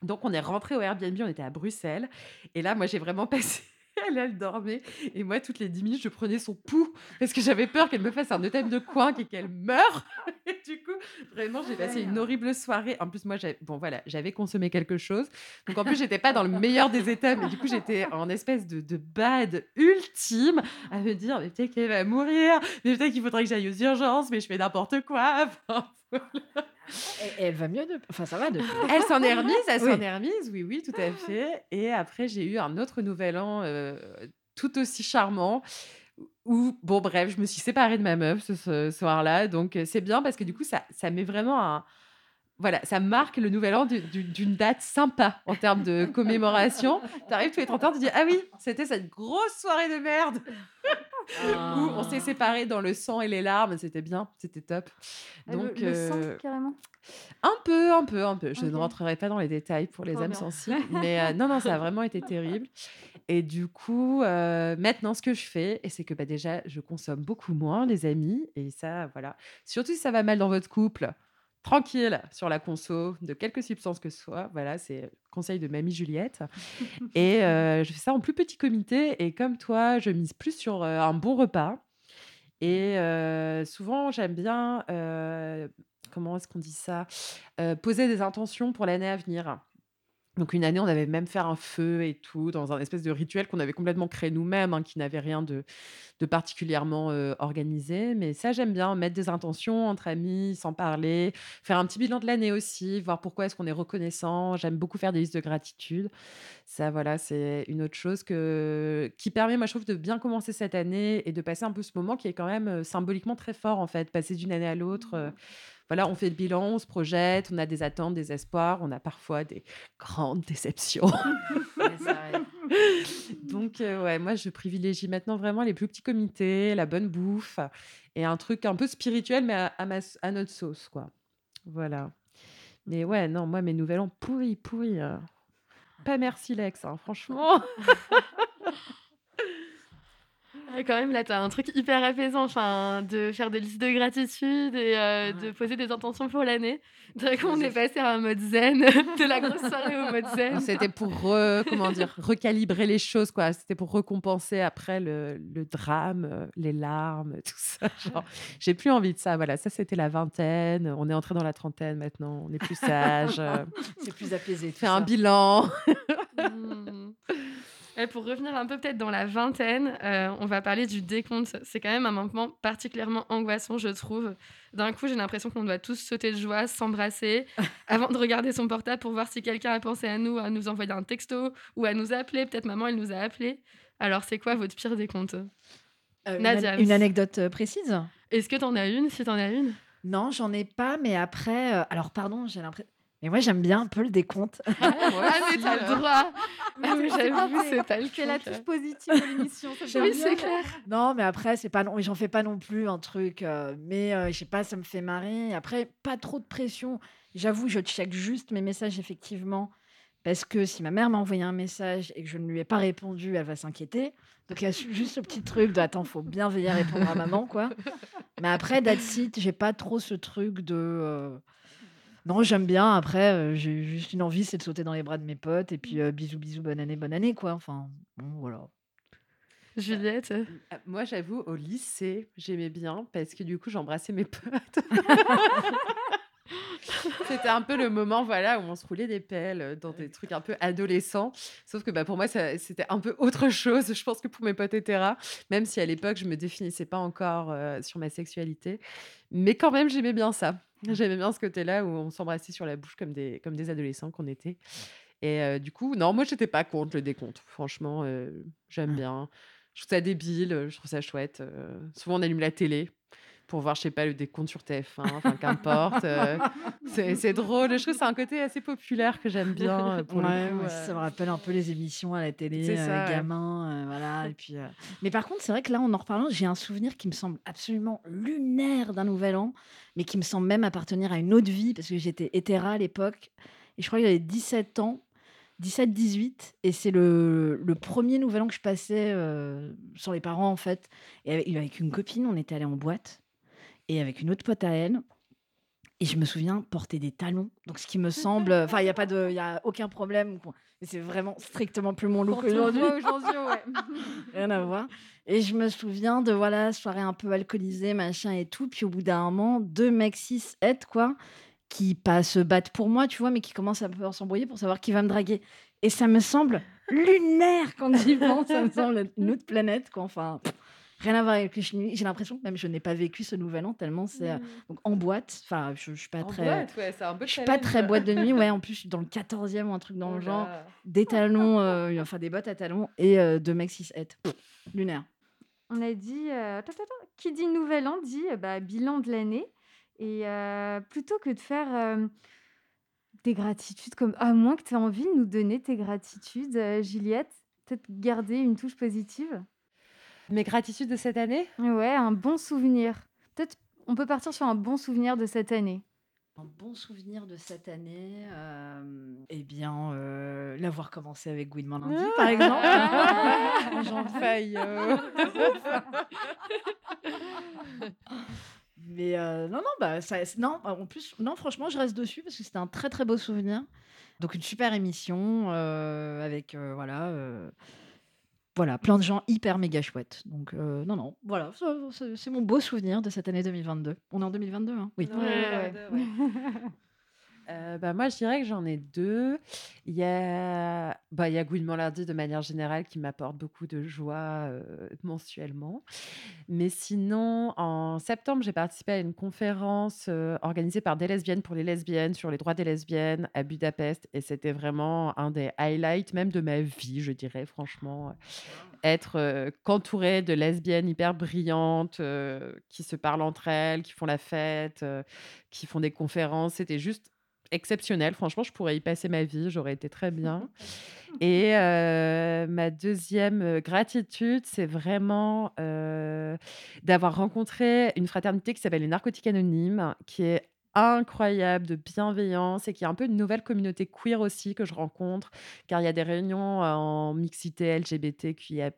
Donc, on est rentré au Airbnb, on était à Bruxelles. Et là, moi, j'ai vraiment [LAUGHS] passé. Elle, dormait. Et moi, toutes les 10 minutes, je prenais son pouls parce que j'avais peur qu'elle me fasse un œdème de coin et qu'elle meure. [LAUGHS] Et du coup, vraiment, j'ai passé une horrible soirée. En plus, moi, bon, voilà, j'avais consommé quelque chose. Donc, en plus, j'étais pas dans le meilleur des états. Mais du coup, j'étais en espèce de, de bad ultime à me dire, mais peut-être qu'elle va mourir. Mais peut-être qu'il faudrait que j'aille aux urgences. Mais je fais n'importe quoi. [LAUGHS] Enfin, voilà. Elle va mieux de... Enfin, ça va depuis. Elle s'en est remise, elle s'en est remise, oui, oui, tout à fait. Et après, j'ai eu un autre nouvel an euh, tout aussi charmant. Où, bon, bref, je me suis séparée de ma meuf ce, soir-là. Donc, euh, c'est bien parce que du coup, ça, ça met vraiment un, voilà, ça marque le nouvel an d'une date sympa en termes de commémoration. tu arrives tous les 30 ans, tu dis Ah oui, c'était cette grosse soirée de merde où on s'est ah. séparés dans le sang et les larmes. C'était bien, c'était top. Ah, Donc, le, euh, carrément? Un peu, un peu, un peu. Je ne rentrerai pas dans les détails pour les âmes sensibles. [LAUGHS] Mais euh, non, non, ça a vraiment été terrible. Et du coup, euh, maintenant, ce que je fais, et c'est que bah, déjà, je consomme beaucoup moins, les amis. Et ça, voilà. Surtout si ça va mal dans votre couple tranquille sur la conso de quelques substances que ce soit. Voilà, c'est conseil de mamie Juliette. [LAUGHS] Et euh, je fais ça en plus petit comité. Et comme toi, je mise plus sur euh, un bon repas. Et euh, souvent, j'aime bien, comment est-ce qu'on dit ça? Poser des intentions pour l'année à venir. Donc une année, on avait même fait un feu et tout, dans un espèce de rituel qu'on avait complètement créé nous-mêmes, hein, qui n'avait rien de, de particulièrement organisé. Mais ça, j'aime bien mettre des intentions entre amis, sans parler, faire un petit bilan de l'année aussi, voir pourquoi est-ce qu'on est reconnaissant. J'aime beaucoup faire des listes de gratitude. Ça, voilà, c'est une autre chose que, qui permet, moi, je trouve, de bien commencer cette année et de passer un peu ce moment qui est quand même symboliquement très fort, en fait, passer d'une année à l'autre. Mmh voilà, on fait le bilan, on se projette, on a des attentes, des espoirs, on a parfois des grandes [LAUGHS] déceptions. [LAUGHS] Donc, euh, ouais, moi, je privilégie maintenant vraiment les plus petits comités, la bonne bouffe et un truc un peu spirituel, mais à, à, notre sauce, quoi. Voilà. Mais ouais, non, moi, mes nouvelles ont pourri, pourri. Hein. Pas merci, Lex, hein, franchement. [LAUGHS] quand même, là, tu as un truc hyper apaisant, enfin, de faire des listes de gratitude et euh, de poser des intentions pour l'année. D'un coup, on est passé à un mode zen, [LAUGHS] de la grosse soirée au mode zen. C'était pour, comment dire, recalibrer les choses, quoi. C'était pour récompenser après le, le, drame, euh, les larmes, tout ça. Genre, j'ai plus envie de ça. Voilà, ça, c'était la vingtaine. On est entré dans la trentaine maintenant. On est plus sage. C'est plus apaisé. Fait un bilan. [LAUGHS] Mmh pour revenir un peu peut-être dans la vingtaine, euh, on va parler du décompte. C'est quand même un moment particulièrement angoissant, je trouve. D'un coup, j'ai l'impression qu'on doit tous sauter de joie, s'embrasser, [LAUGHS] avant de regarder son portable pour voir si quelqu'un a pensé à nous, à nous envoyer un texto ou à nous appeler. Peut-être maman, elle nous a appelé. Alors, c'est quoi votre pire décompte? Euh, Nadia, une, anecdote euh, précise? Est-ce que tu en as une, si tu en as une? Non, j'en ai pas, mais après, alors pardon, j'ai l'impression. Et moi, j'aime bien un peu le décompte. Ah, ah mais t'as le droit. Ah, mais j'avoue, c'est C'est la touche positive de l'émission. [LAUGHS] Oui, c'est clair. Non, mais après, c'est pas non, j'en fais pas non plus un truc. Euh, mais euh, je sais pas, ça me fait marrer. Après, pas trop de pression. J'avoue, je check juste mes messages effectivement Parce que si ma mère m'a envoyé un message et que je ne lui ai pas répondu, elle va s'inquiéter. Donc il y a juste ce petit truc de attends, faut bien veiller à répondre à maman, quoi. Mais après, that's it, j'ai pas trop ce truc de. euh, Non, j'aime bien. Après, euh, j'ai juste une envie, c'est de sauter dans les bras de mes potes et puis euh, bisous, bisous, bonne année, bonne année, quoi. Enfin, bon, voilà. Juliette Euh, Moi, j'avoue, au lycée, j'aimais bien parce que du coup, j'embrassais mes [LAUGHS] potes. C'était un peu le moment voilà, où on se roulait des pelles euh, dans des trucs un peu adolescents. Sauf que bah, pour moi, ça- c'était un peu [LAUGHS] autre chose, je pense, que pour mes potes hétéras. Même si à l'époque, je me définissais pas encore euh, sur ma sexualité. Mais quand même, j'aimais bien ça. [LAUGHS] J'aimais bien ce côté-là où on s'embrassait sur la bouche comme des, comme des adolescents qu'on était. Et euh, du coup, non, moi, j'étais pas contre le décompte. Franchement, euh, j'aime bien. Je trouve ça débile, je trouve ça chouette. euh, souvent, on allume la télé pour voir, je sais pas, le décompte sur TF1, enfin, qu'importe. euh, [LAUGHS] c'est drôle. Je trouve que c'est un côté assez populaire que j'aime bien. euh, Pour le Ouais, coup, ouais, euh. ça me rappelle un peu les émissions à la télé, euh, ça, ouais. euh, voilà. Et puis, Mais par contre, c'est vrai que là, en en reparlant, j'ai un souvenir qui me semble absolument lunaire d'un nouvel an, mais qui me semble même appartenir à une autre vie, parce que j'étais hétéra à l'époque, et je crois que j'avais 17 ans, 17-18, et c'est le, le premier nouvel an que je passais sans les parents, en fait. Et avec, avec une copine, on était allé en boîte, et avec une autre pote à elle, et je me souviens porter des talons. Donc, ce qui me semble. [LAUGHS] Enfin, il n'y a, pas de- il y a aucun problème. quoi. Mais c'est vraiment strictement plus mon look aujourd'hui. [LAUGHS] aujourd'hui, ouais. Rien à voir. Et je me souviens de, voilà, soirée un peu alcoolisée, machin et tout. Puis au bout d'un moment, deux mecs cis het, quoi, qui pas se battent pour moi, tu vois, mais qui commencent un peu à s'embrouiller pour savoir qui va me draguer. Et ça me semble lunaire quand j'y pense. Ça me semble être une autre planète, quoi. Enfin. pff, Rien à voir avec les chenilles. J'ai l'impression que même je n'ai pas vécu ce nouvel an tellement c'est euh, donc en boîte. Enfin, je, je suis pas En très. boîte, ouais, c'est un peu Je suis pas très boîte de nuit, ouais. En [LAUGHS] plus, je suis dans le 14e ou un truc dans Oh le là. genre. Des talons, [LAUGHS] euh, enfin des bottes à talons et euh, deux mecs 6 het. Lunaire. On a dit, euh, attends, attends, attends, qui dit nouvel an dit bah, bilan de l'année. Et euh, plutôt que de faire euh, des gratitudes comme, à moins que tu aies envie de nous donner tes gratitudes, euh, Juliette, peut-être garder une touche positive? Mes gratitudes de cette année Ouais, un bon souvenir. Peut-être on peut partir sur un bon souvenir de cette année. Un bon souvenir de cette année, euh, eh bien, euh, l'avoir commencé avec Gouinement lundi, par exemple. [LAUGHS] Ah, J'en faille. euh. [LAUGHS] Mais euh, non, non, bah, ça, non, en plus, non, franchement, je reste dessus parce que c'était un très très beau souvenir. Donc une super émission euh, avec euh, voilà, euh, voilà, plein de gens hyper méga chouettes. Donc euh, non, non, voilà, c'est mon beau souvenir de cette année 2022. On est en 2022, hein Oui. Ouais, ouais, ouais. Euh, bah, moi, je dirais que j'en ai deux. Il y a, bah, il y a lundi de manière générale qui m'apporte beaucoup de joie euh, mensuellement. Mais sinon, en septembre, j'ai participé à une conférence euh, organisée par des lesbiennes pour les lesbiennes sur les droits des lesbiennes à Budapest. Et c'était vraiment un des highlights même de ma vie, je dirais, franchement. Être euh, qu'entourée de lesbiennes hyper brillantes euh, qui se parlent entre elles, qui font la fête, euh, qui font des conférences. C'était juste exceptionnel. Franchement, je pourrais y passer ma vie. J'aurais été très bien. [LAUGHS] Et euh, ma deuxième euh, gratitude, c'est vraiment euh, d'avoir rencontré une fraternité qui s'appelle les Narcotiques Anonymes, qui est incroyable de bienveillance et qui est un peu une nouvelle communauté queer aussi que je rencontre car il y a des réunions euh, en mixité LGBTQIA+.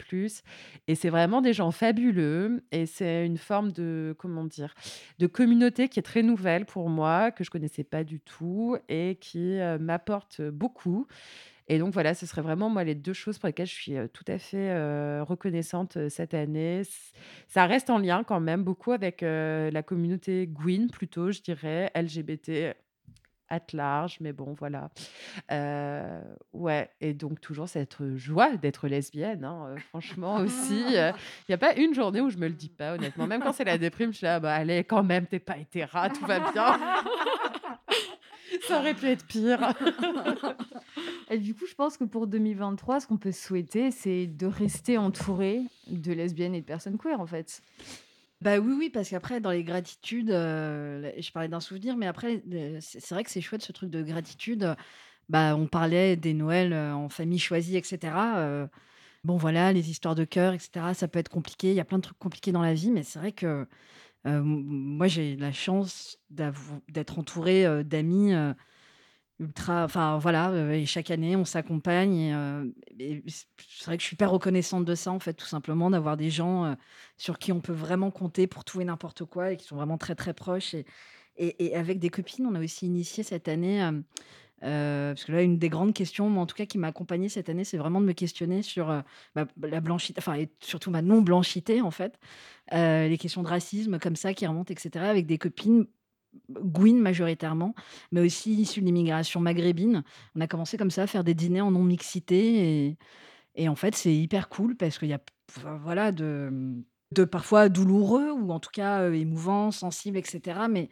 Et c'est vraiment des gens fabuleux et c'est une forme de, comment dire, de communauté qui est très nouvelle pour moi, que je connaissais pas du tout et qui euh, m'apporte beaucoup. Et donc voilà, ce serait vraiment moi les deux choses pour lesquelles je suis tout à fait reconnaissante cette année. Ça reste en lien quand même beaucoup avec la communauté Gwyn plutôt, je dirais, LGBT at large, mais bon, voilà. Ouais, et donc toujours cette joie d'être lesbienne, hein, franchement aussi. Il n'y a pas une journée où je me le dis pas, honnêtement. Même quand c'est la déprime, je suis là, bah allez, quand même, t'es pas hétéra, tout va bien. [LAUGHS] Ça aurait pu être pire. [LAUGHS] Et du coup, je pense que pour 2023, ce qu'on peut souhaiter, c'est de rester entouré de lesbiennes et de personnes queer, en fait. Bah oui, oui, parce qu'après, dans les gratitudes, euh, je parlais d'un souvenir, mais après, euh, c'est vrai que c'est chouette ce truc de gratitude. Bah, on parlait des Noëls euh, en famille choisie, etc. euh, bon, voilà, les histoires de cœur, etc. Ça peut être compliqué. Il y a plein de trucs compliqués dans la vie, mais c'est vrai que moi, j'ai la chance d'être entourée euh, d'amis euh, ultra enfin voilà, et chaque année on s'accompagne c'est vrai que je suis hyper reconnaissante de ça en fait, tout simplement, d'avoir des gens, sur qui on peut vraiment compter pour tout et n'importe quoi et qui sont vraiment très, très proches et avec des copines, on a aussi initié cette année, parce que là, une des grandes questions, moi en tout cas, qui m'a accompagnée cette année, c'est vraiment de me questionner sur, bah, la blanchité enfin et surtout ma non-blanchité en fait, les questions de racisme comme ça qui remontent etc. avec des copines Gouines majoritairement, mais aussi issus de l'immigration maghrébine. On a commencé comme ça à faire des dîners en non-mixité et en fait, c'est hyper cool parce qu'il y a voilà de, parfois douloureux ou en tout cas, émouvant, sensible etc. mais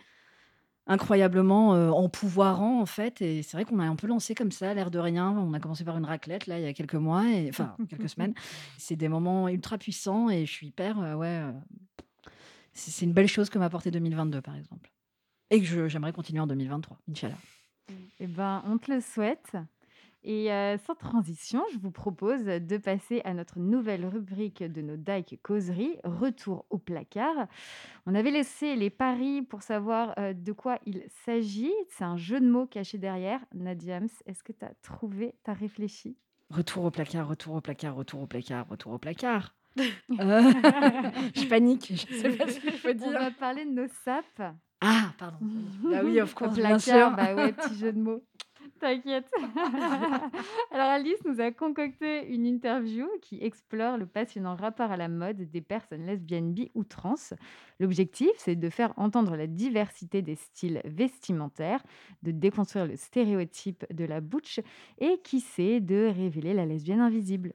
incroyablement, heu, empouvoirant en fait et c'est vrai qu'on a un peu lancé comme ça, l'air de rien. On a commencé par une raclette là, il y a quelques mois et [LAUGHS] enfin quelques semaines. C'est des moments ultra puissants et je suis hyper, ouais, c'est une belle chose que m'a apporté 2022 par exemple. Et que j'aimerais continuer en 2023, Inch'Allah. Eh ben, on te le souhaite. Et sans transition, je vous propose de passer à notre nouvelle rubrique de nos Dyke causeries, Retour au placard. On avait laissé les paris pour savoir de quoi il s'agit. C'est un jeu de mots caché derrière. Nadiams, est-ce que tu as trouvé, tu as réfléchi? Retour au placard, retour au placard, retour au placard, retour au placard. [LAUGHS] [LAUGHS] je panique, je sais pas ce que je dire. On va parler de nos sapes. Ah, pardon. [LAUGHS] Ah oui, of course, bien sûr. Bah ouais, petit jeu de mots. T'inquiète. [LAUGHS] Alors Alice nous a concocté une interview qui explore le passionnant rapport à la mode des personnes lesbiennes, bi ou trans. L'objectif, c'est de faire entendre la diversité des styles vestimentaires, de déconstruire le stéréotype de la butch et qui sait de révéler la lesbienne invisible.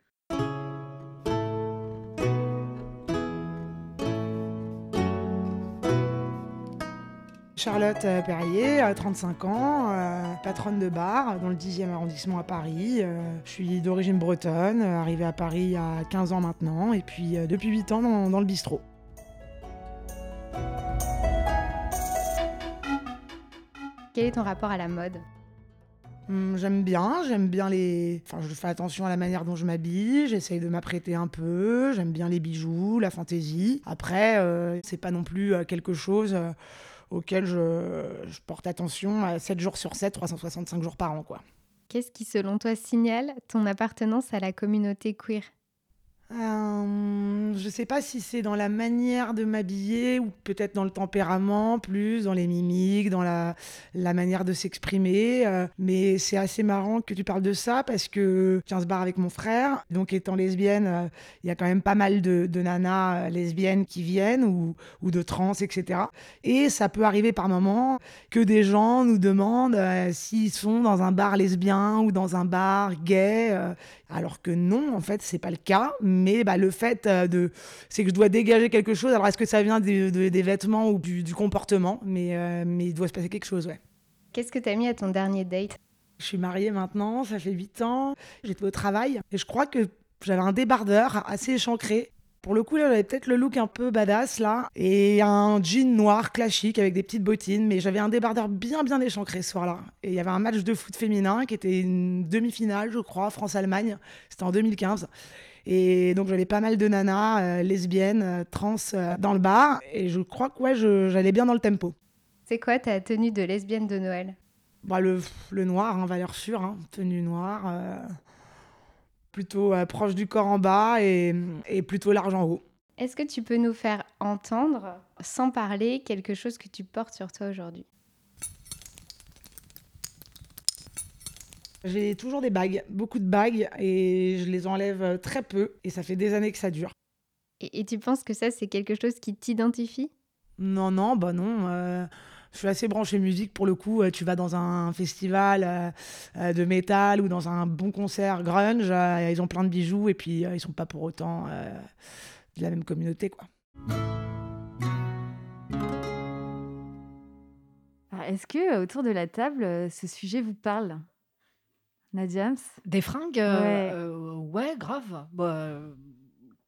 Charlotte euh, Perrier, 35 ans, euh, patronne de bar dans le 10e arrondissement à Paris. Euh, je suis d'origine bretonne, arrivée à Paris il y a 15 ans maintenant, et puis depuis 8 ans dans, le bistrot. Quel est ton rapport à la mode? Hum, J'aime bien, j'aime bien les. Enfin, je fais attention à la manière dont je m'habille, j'essaye de m'apprêter un peu, j'aime bien les bijoux, la fantaisie. Après, c'est pas non plus quelque chose auquel je, porte attention 7 jours sur 7, 365 jours par an. quoi. Qu'est-ce qui, selon toi, signale ton appartenance à la communauté queer? Euh, je sais pas si c'est dans la manière de m'habiller ou peut-être dans le tempérament, plus dans les mimiques, dans la, manière de s'exprimer. Euh, mais c'est assez marrant que tu parles de ça parce que je tiens ce bar avec mon frère. Donc, étant lesbienne, euh, il y a quand même pas mal de, nanas lesbiennes qui viennent ou, de trans, etc. Et ça peut arriver par moments que des gens nous demandent s'ils sont dans un bar lesbien ou dans un bar gay. alors que non, en fait, c'est pas le cas bah, le fait euh, de. C'est que je dois dégager quelque chose. Alors, est-ce que ça vient des, des vêtements ou du, comportement? Mais, euh, mais il doit se passer quelque chose, ouais. Qu'est-ce que tu as mis à ton dernier date? Je suis mariée maintenant, ça fait 8 ans. J'étais au travail et je crois que j'avais un débardeur assez échancré. Pour le coup, là, j'avais peut-être le look un peu badass, là, et un jean noir classique avec des petites bottines, mais j'avais un débardeur bien, bien échancré ce soir-là. Et il y avait un match de foot féminin qui était une demi-finale, je crois, France-Allemagne. C'était en 2015. Et donc j'avais pas mal de nanas euh, lesbiennes, euh, trans euh, dans le bar. Et je crois que ouais, j'allais bien dans le tempo. C'est quoi ta tenue de lesbienne de Noël? Bah, le, le, noir, hein, valeur sûre, hein, tenue noire. plutôt proche du corps en bas et, et plutôt large en haut. Est-ce que tu peux nous faire entendre, sans parler, quelque chose que tu portes sur toi aujourd'hui? J'ai toujours des bagues, beaucoup de bagues, et je les enlève très peu, et ça fait des années que ça dure. Et, tu penses que ça, c'est quelque chose qui t'identifie? Non, non, bah non. Euh, je suis assez branchée musique pour le coup. Euh, tu vas dans un festival euh, de métal ou dans un bon concert grunge, ils ont plein de bijoux, et puis ils sont pas pour autant de la même communauté, quoi. Est-ce que autour de la table, ce sujet vous parle? Nadiams Des fringues euh, ouais. grave. Bah,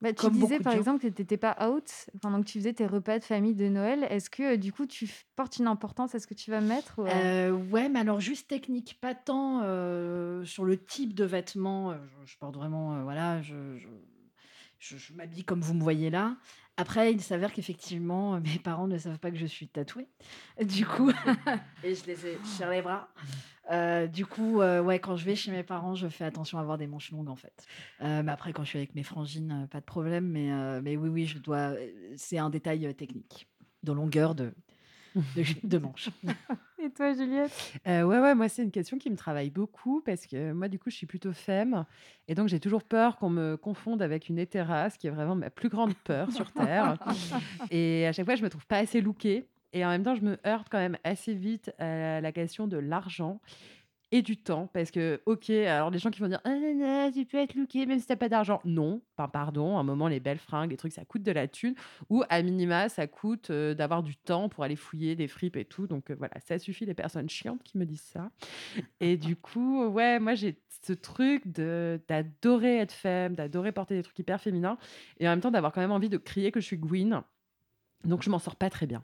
bah, tu disais par exemple que tu n'étais pas out pendant que tu faisais tes repas de famille de Noël. Est-ce que du coup tu portes une importance à ce que tu vas mettre euh? Euh, Ouais, mais alors juste technique, pas tant sur le type de vêtements. Je, porte vraiment, voilà, je, je m'habille comme vous me voyez là. Après, il s'avère qu'effectivement, mes parents ne savent pas que je suis tatouée. Du coup, [LAUGHS] et je les ai sur les bras. Euh, du coup, euh, ouais, quand je vais chez mes parents, je fais attention à avoir des manches longues en fait. Euh, mais après, quand je suis avec mes frangines, pas de problème. Mais, mais oui, oui, je dois. C'est un détail technique de longueur de, [LAUGHS] de, de manche. Et toi, Juliette? Ouais, ouais, moi, c'est une question qui me travaille beaucoup parce que moi, du coup, je suis plutôt femme. Et donc, j'ai toujours peur qu'on me confonde avec une hétérasse, qui est vraiment ma plus grande peur sur [LAUGHS] Terre. et à chaque fois, je me trouve pas assez lookée. Et en même temps, je me heurte quand même assez vite à la question de l'argent et du temps. Parce que, ok, alors les gens qui vont dire ah, tu peux être looké même si t'as pas d'argent. Non, pardon, à un moment, les belles fringues, les trucs, ça coûte de la thune. Ou à minima, ça coûte d'avoir du temps pour aller fouiller des fripes et tout. Donc voilà, ça suffit les personnes chiantes qui me disent ça. Et du coup, ouais, moi j'ai ce truc d'adorer être femme, d'adorer porter des trucs hyper féminins et en même temps d'avoir quand même envie de crier que je suis Gwyn. Donc, je m'en sors pas très bien.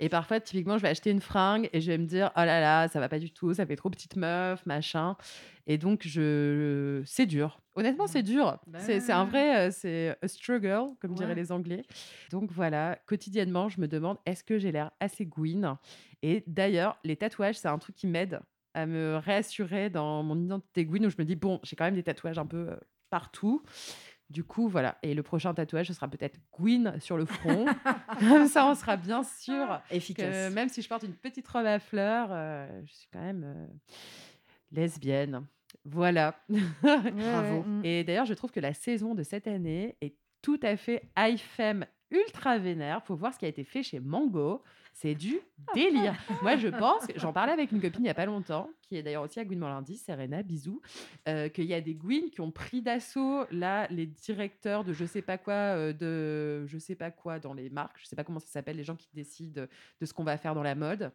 Et parfois, typiquement, je vais acheter une fringue et je vais me dire, oh là là, ça va pas du tout, ça fait trop petite meuf, machin. Et donc, je... c'est dur. Honnêtement, c'est dur. Bah c'est un vrai, euh, c'est a struggle, comme diraient les Anglais. Donc voilà, quotidiennement, je me demande, est-ce que j'ai l'air assez gouine? Et d'ailleurs, les tatouages, c'est un truc qui m'aide à me réassurer dans mon identité gouine, où je me dis, bon, j'ai quand même des tatouages un peu euh, partout. Du coup, voilà. Et le prochain tatouage, ce sera peut-être Gwyn sur le front. [LAUGHS] Comme ça, on sera bien sûr efficace. même si je porte une petite robe à fleurs, euh, je suis quand même euh, lesbienne. Voilà. [LAUGHS] Bravo. Mm. Et d'ailleurs, je trouve que la saison de cette année est tout à fait high femme ultra vénère. Faut voir ce qui a été fait chez Mango. C'est du délire. [LAUGHS] Moi, je pense, j'en parlais avec une copine il n'y a pas longtemps, qui est d'ailleurs aussi à Gwyn lundi, Serena, bisous, euh, qu'il y a des Gwyn qui ont pris d'assaut là les directeurs de je sais pas quoi, euh, de je sais pas quoi dans les marques, je sais pas comment ça s'appelle, les gens qui décident de ce qu'on va faire dans la mode,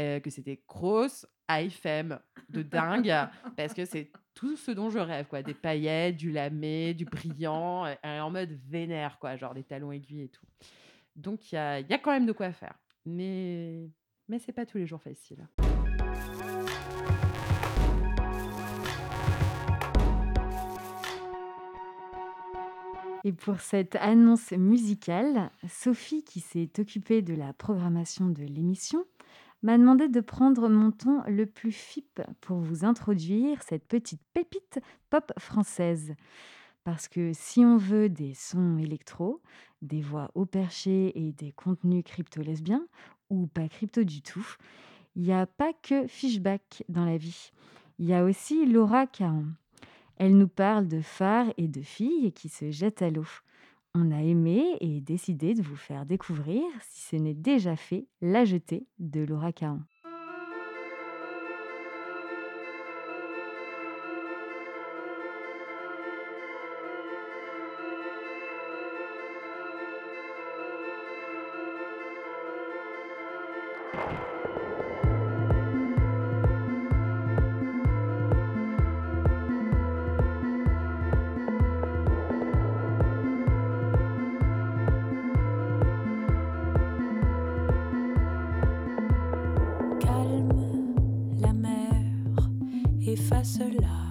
euh, que c'était grosse femme de dingue, [LAUGHS] parce que c'est tout ce dont je rêve, quoi, des paillettes, du lamé, du brillant, en mode vénère, quoi, genre des talons aiguilles et tout. Donc il y a, y a quand même de quoi faire. Mais, mais c'est pas tous les jours facile. Et pour cette annonce musicale, Sophie, qui s'est occupée de la programmation de l'émission, m'a demandé de prendre mon ton le plus FIP pour vous introduire cette petite pépite pop française. Parce que si on veut des sons électro, des voix au perché et des contenus crypto-lesbiens, ou pas crypto du tout, il n'y a pas que Fishback dans la vie. Il y a aussi Laura Cahan. Elle nous parle de phares et de filles qui se jettent à l'eau. On a aimé et décidé de vous faire découvrir, si ce n'est déjà fait, La Jetée de Laura Cahan. Je m'y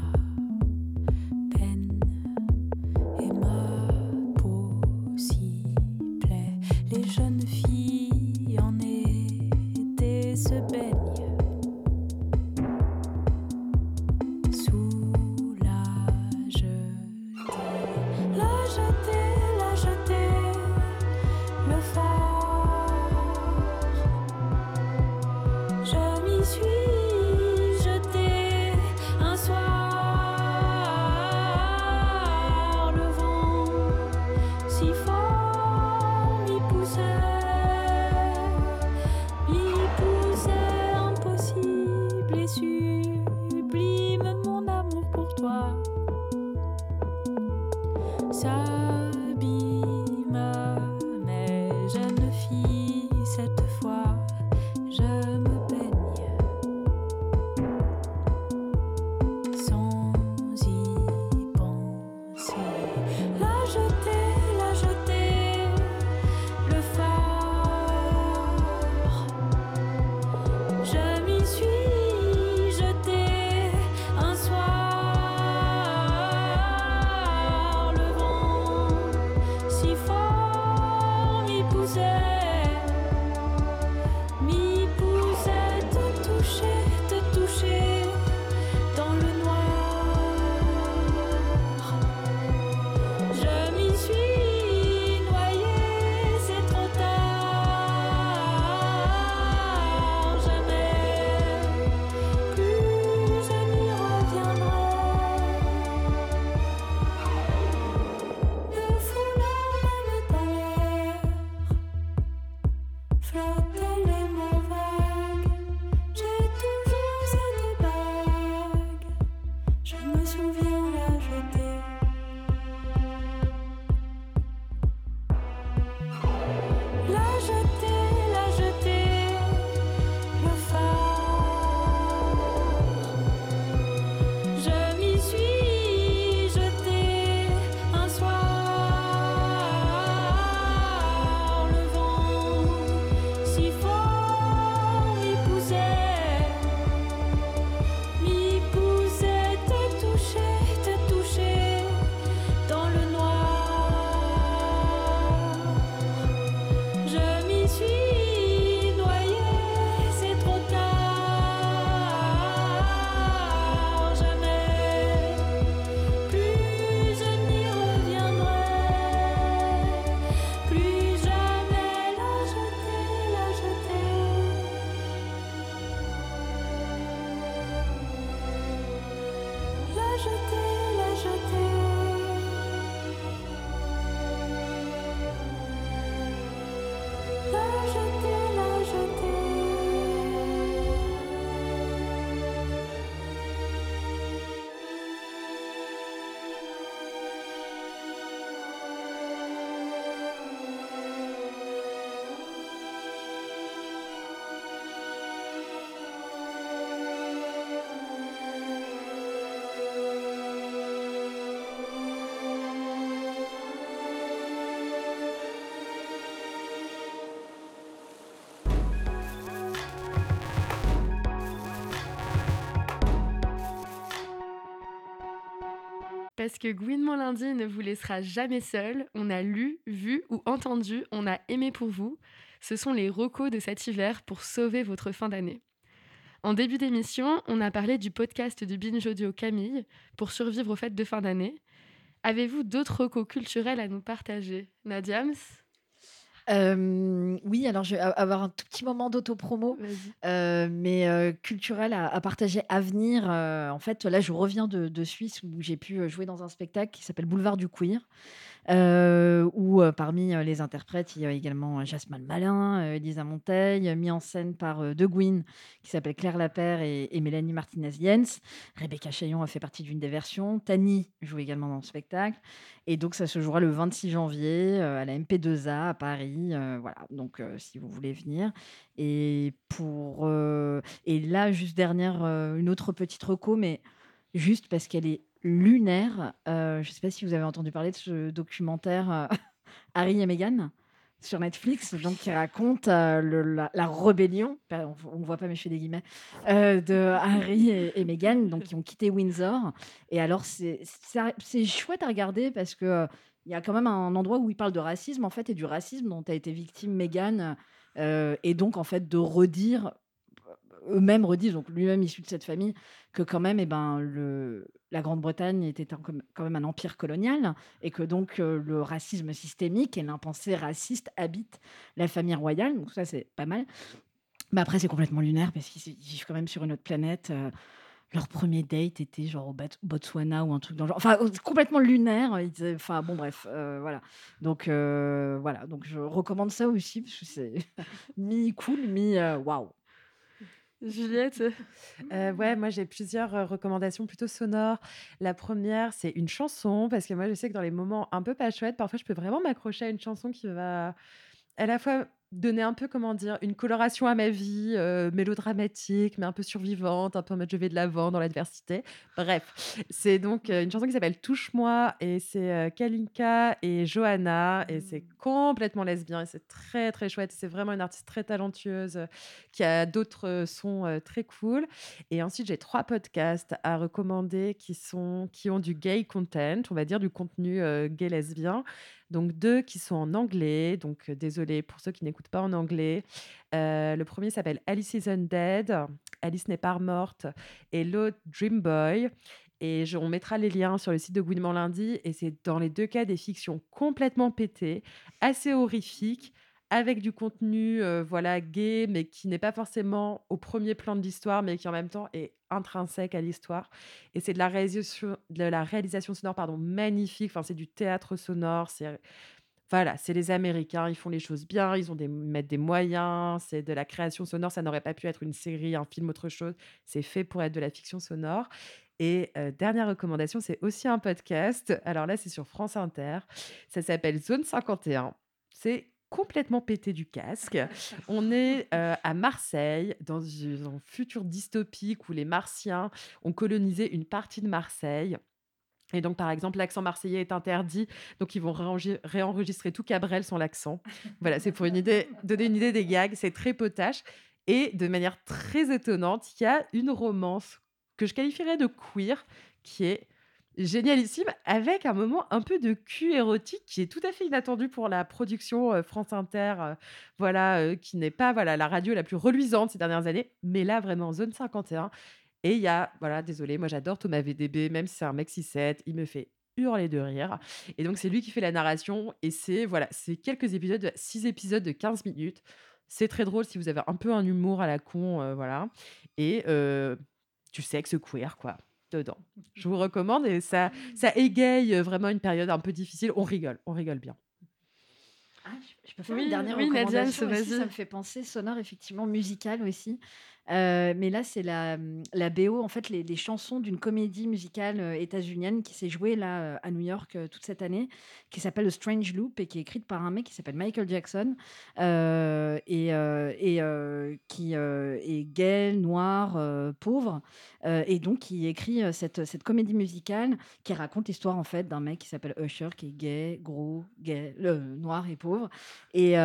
Parce que Gouinement lundi ne vous laissera jamais seul. On a lu, vu ou entendu, on a aimé pour vous. Ce sont les recos de cet hiver pour sauver votre fin d'année. En début d'émission, on a parlé du podcast de Binge Audio Camille pour survivre aux fêtes de fin d'année. Avez-vous d'autres recos culturels à nous partager? Nadiams oui, alors je vais avoir un tout petit moment d'autopromo, mais culturel à partager à venir. en fait, là, je reviens de Suisse où j'ai pu, jouer dans un spectacle qui s'appelle Boulevard du queer. Euh, où euh, parmi euh, les interprètes, il y a également Jasmine Malin, Elisa Monteil, mis en scène par De Guin, qui s'appelle Claire Lapère et, Mélanie Martinez-Jens. Rebecca Chaillon a fait partie d'une des versions. Tani joue également dans le spectacle. Et donc, ça se jouera le 26 janvier à la MP2A à Paris. voilà, donc si vous voulez venir. Et, pour, et là, juste dernière, une autre petite reco, mais juste parce qu'elle est lunaire. Euh, je ne sais pas si vous avez entendu parler de ce documentaire euh, [LAUGHS] Harry et Meghan sur Netflix, donc qui raconte euh, la, rébellion, on ne voit pas mais je fais des guillemets, de [LAUGHS] Harry et, Meghan, donc qui ont quitté Windsor. Et alors c'est chouette à regarder parce que il y a quand même un endroit où il parle de racisme en fait et du racisme dont a été victime Meghan et donc en fait de redire eux-mêmes redisent, donc lui-même issu de cette famille, que quand même, eh ben, le, la Grande-Bretagne était quand même un empire colonial et que donc euh, le racisme systémique et l'impensé raciste habitent la famille royale. Donc ça, c'est pas mal. Mais après, c'est complètement lunaire parce qu'ils vivent quand même sur une autre planète. Euh, leur premier date était genre au Botswana ou un truc dans le genre. Enfin, complètement lunaire. Enfin, bon, bref, euh, voilà. Donc, voilà. Donc, je recommande ça aussi parce que c'est [LAUGHS] mi-cool, mi-waouh. Juliette euh, Ouais, moi j'ai plusieurs recommandations plutôt sonores. La première, c'est une chanson, parce que moi je sais que dans les moments un peu pas chouettes, parfois je peux vraiment m'accrocher à une chanson qui va à la fois donner un peu, comment dire, une coloration à ma vie, euh, mélodramatique, mais un peu survivante, un peu en mode je vais de l'avant dans l'adversité. Bref, c'est donc euh, une chanson qui s'appelle Touche-moi et c'est euh, Kalinka et Johanna et c'est mmh. complètement lesbien et c'est très très chouette. C'est vraiment une artiste très talentueuse qui a d'autres sons très cool. Et ensuite, j'ai trois podcasts à recommander qui, sont, qui ont du gay content, on va dire du contenu gay lesbien. Donc deux qui sont en anglais, donc désolé pour ceux qui n'écoutent pas en anglais. le premier s'appelle Alice is Undead, Alice n'est pas morte, et l'autre Dream Boy. Et on mettra les liens sur le site de Gouinement lundi. Et c'est dans les deux cas des fictions complètement pétées, assez horrifiques, avec du contenu voilà gay, mais qui n'est pas forcément au premier plan de l'histoire, mais qui en même temps est intrinsèque à l'histoire. Et c'est de la réalisation, de la réalisation sonore pardon, magnifique. Enfin, c'est du théâtre sonore. C'est voilà, c'est les Américains, ils font les choses bien, ils ont des, mettent des moyens, c'est de la création sonore, ça n'aurait pas pu être une série, un film, autre chose, c'est fait pour être de la fiction sonore. Et dernière recommandation, c'est aussi un podcast. Alors là, c'est sur France Inter. Ça s'appelle Zone 51. C'est complètement pété du casque. On est à Marseille, dans un futur dystopique où les Martiens ont colonisé une partie de Marseille. Et donc, par exemple, l'accent marseillais est interdit, donc ils vont réenregistrer tout Cabrel sans l'accent. Voilà, c'est pour une idée, donner une idée des gags, c'est très potache. Et de manière très étonnante, il y a une romance que je qualifierais de queer, qui est génialissime, avec un moment un peu de cul érotique qui est tout à fait inattendu pour la production France Inter, voilà, qui n'est pas voilà la radio la plus reluisante ces dernières années, mais là vraiment zone 51. Et il y a, voilà, désolé, moi j'adore Thomas VDB, même si c'est un mec 6-7, il me fait hurler de rire. Et donc c'est lui qui fait la narration, et c'est voilà, c'est quelques épisodes, 6 épisodes de 15 minutes. C'est très drôle si vous avez un peu un humour à la con, voilà. Et tu sais que ce queer, quoi. Dedans. Je vous recommande et ça, ça égaye vraiment une période un peu difficile. On rigole, on rigole bien. Ah, peux faire une dernière oui, recommandation Nadia, ça me fait penser sonore effectivement musical aussi. Euh, mais là, c'est la, la BO, en fait, les, les chansons d'une comédie musicale euh, états-unienne qui s'est jouée là euh, à New York toute cette année, qui s'appelle The Strange Loop et qui est écrite par un mec qui s'appelle Michael Jackson et, et qui est gay, noir, pauvre, et donc qui écrit cette, cette comédie musicale qui raconte l'histoire en fait d'un mec qui s'appelle Usher, qui est gay, gros, gay, noir et pauvre. Et,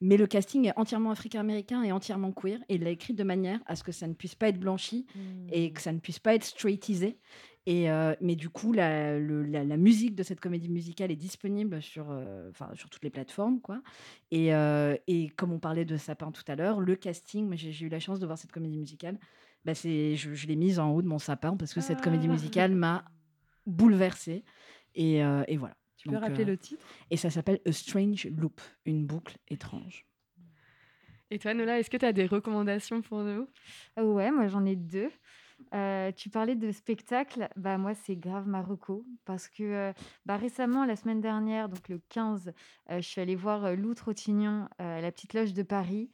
mais le casting est entièrement africain-américain et entièrement queer, et il l'a écrit de manière à ce que ça ne puisse pas être blanchi et mmh. que ça ne puisse pas être straightisé. Et euh, mais du coup, la, la, musique de cette comédie musicale est disponible sur, euh, sur toutes les plateformes. Quoi. Et, euh, et, comme on parlait de sapin tout à l'heure, le casting, j'ai eu la chance de voir cette comédie musicale. Bah je, je l'ai mise en haut de mon sapin parce que cette comédie ah. musicale m'a bouleversée. Et, et voilà. Tu peux rappeler le titre? Et ça s'appelle A Strange Loop, une boucle étrange. Et toi, Nola, est-ce que tu as des recommandations pour nous? Ah Ouais, moi j'en ai deux. Euh, tu parlais de spectacle, bah moi c'est grave Marocco parce que euh, bah, récemment la semaine dernière, donc le 15, euh, je suis allée voir Lou Trottignon à la petite loge de Paris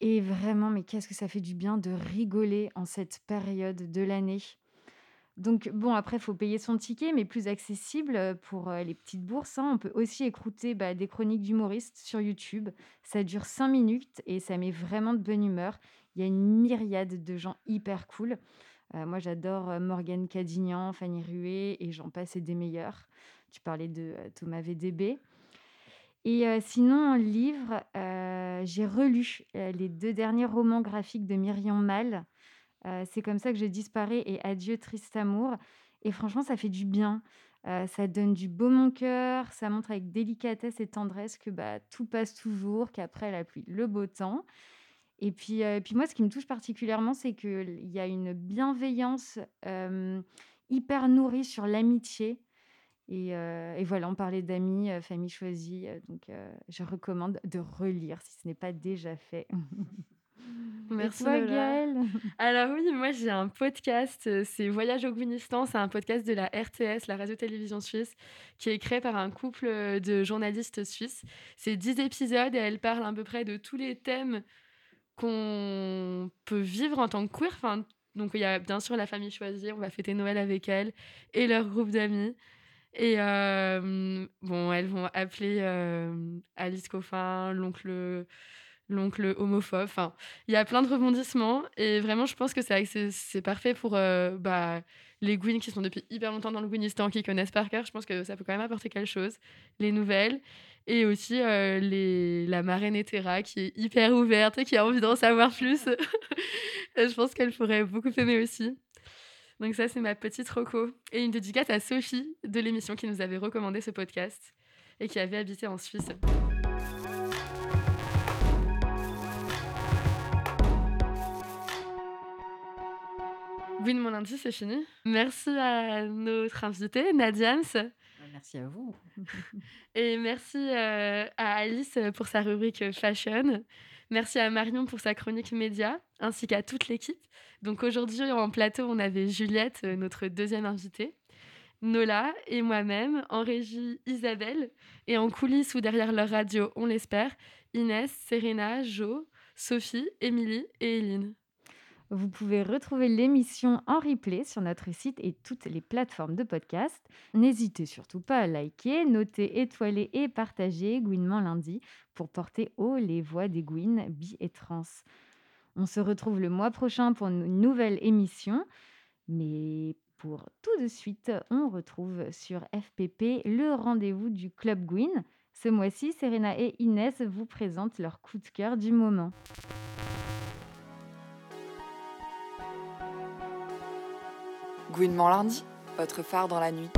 et vraiment mais qu'est-ce que ça fait du bien de rigoler en cette période de l'année. Donc bon, après, il faut payer son ticket, mais plus accessible pour les petites bourses. Hein. On peut aussi écouter bah, des chroniques d'humoristes sur YouTube. Ça dure cinq minutes et ça met vraiment de bonne humeur. Il y a une myriade de gens hyper cool. moi, j'adore Morgane Cadignan, Fanny Rué et j'en passe et des meilleurs. Tu parlais de Thomas VDB. Et sinon, en livre, j'ai relu les deux derniers romans graphiques de Myriam Mal c'est comme ça que je disparais et adieu triste amour. Et franchement, ça fait du bien. ça donne du beau mon cœur, ça montre avec délicatesse et tendresse que bah, tout passe toujours, qu'après la pluie, le beau temps. Et puis, puis moi, ce qui me touche particulièrement, c'est qu'il y a une bienveillance hyper nourrie sur l'amitié. Et, et, voilà, on parlait d'amis, famille choisie. donc, je recommande de relire si ce n'est pas déjà fait. [LAUGHS] Merci toi, Alors oui, moi j'ai un podcast, euh, c'est Voyage au Guinistan, c'est un podcast de la RTS, la radio-télévision suisse, qui est créé par un couple euh, de journalistes suisses. C'est 10 épisodes et elle parle à peu près de tous les thèmes qu'on peut vivre en tant que queer. Enfin, donc il y a bien sûr la famille choisie, on va fêter Noël avec elle et leur groupe d'amis. Et euh, bon, elles vont appeler Alice Coffin, l'oncle l'oncle homophobe. Enfin, il y a plein de rebondissements et vraiment, je pense que c'est parfait pour euh, bah, les Gwyn qui sont depuis hyper longtemps dans le Gwynistan, qui connaissent par cœur. Je pense que ça peut quand même apporter quelque chose. Les nouvelles et aussi euh, les, la marraine Etera qui est hyper ouverte et qui a envie d'en savoir plus. [LAUGHS] je pense qu'elle pourrait beaucoup aimer aussi. Donc ça, c'est ma petite roco. Et une dédicace à Sophie de l'émission qui nous avait recommandé ce podcast et qui avait habité en Suisse. Oui, mon lundi, c'est fini. Merci à notre invité, Nadiams. Merci à vous. [LAUGHS] Et merci euh, à Alice pour sa rubrique Fashion. Merci à Marion pour sa chronique média, ainsi qu'à toute l'équipe. Donc aujourd'hui, en plateau, on avait Juliette, notre deuxième invitée, Nola et moi-même, en régie Isabelle, et en coulisses ou derrière leur radio, on l'espère, Inès, Serena, Jo, Sophie, Émilie et Eline. Vous pouvez retrouver l'émission en replay sur notre site et toutes les plateformes de podcast. N'hésitez surtout pas à liker, noter, étoiler et partager Gouinement lundi pour porter haut les voix des Gouines, bi et trans. On se retrouve le mois prochain pour une nouvelle émission. Mais pour tout de suite, on retrouve sur FPP le rendez-vous du Club Gwyn. Ce mois-ci, Serena et Inès vous présentent leur coup de cœur du moment. Gouinement lundi, votre phare dans la nuit.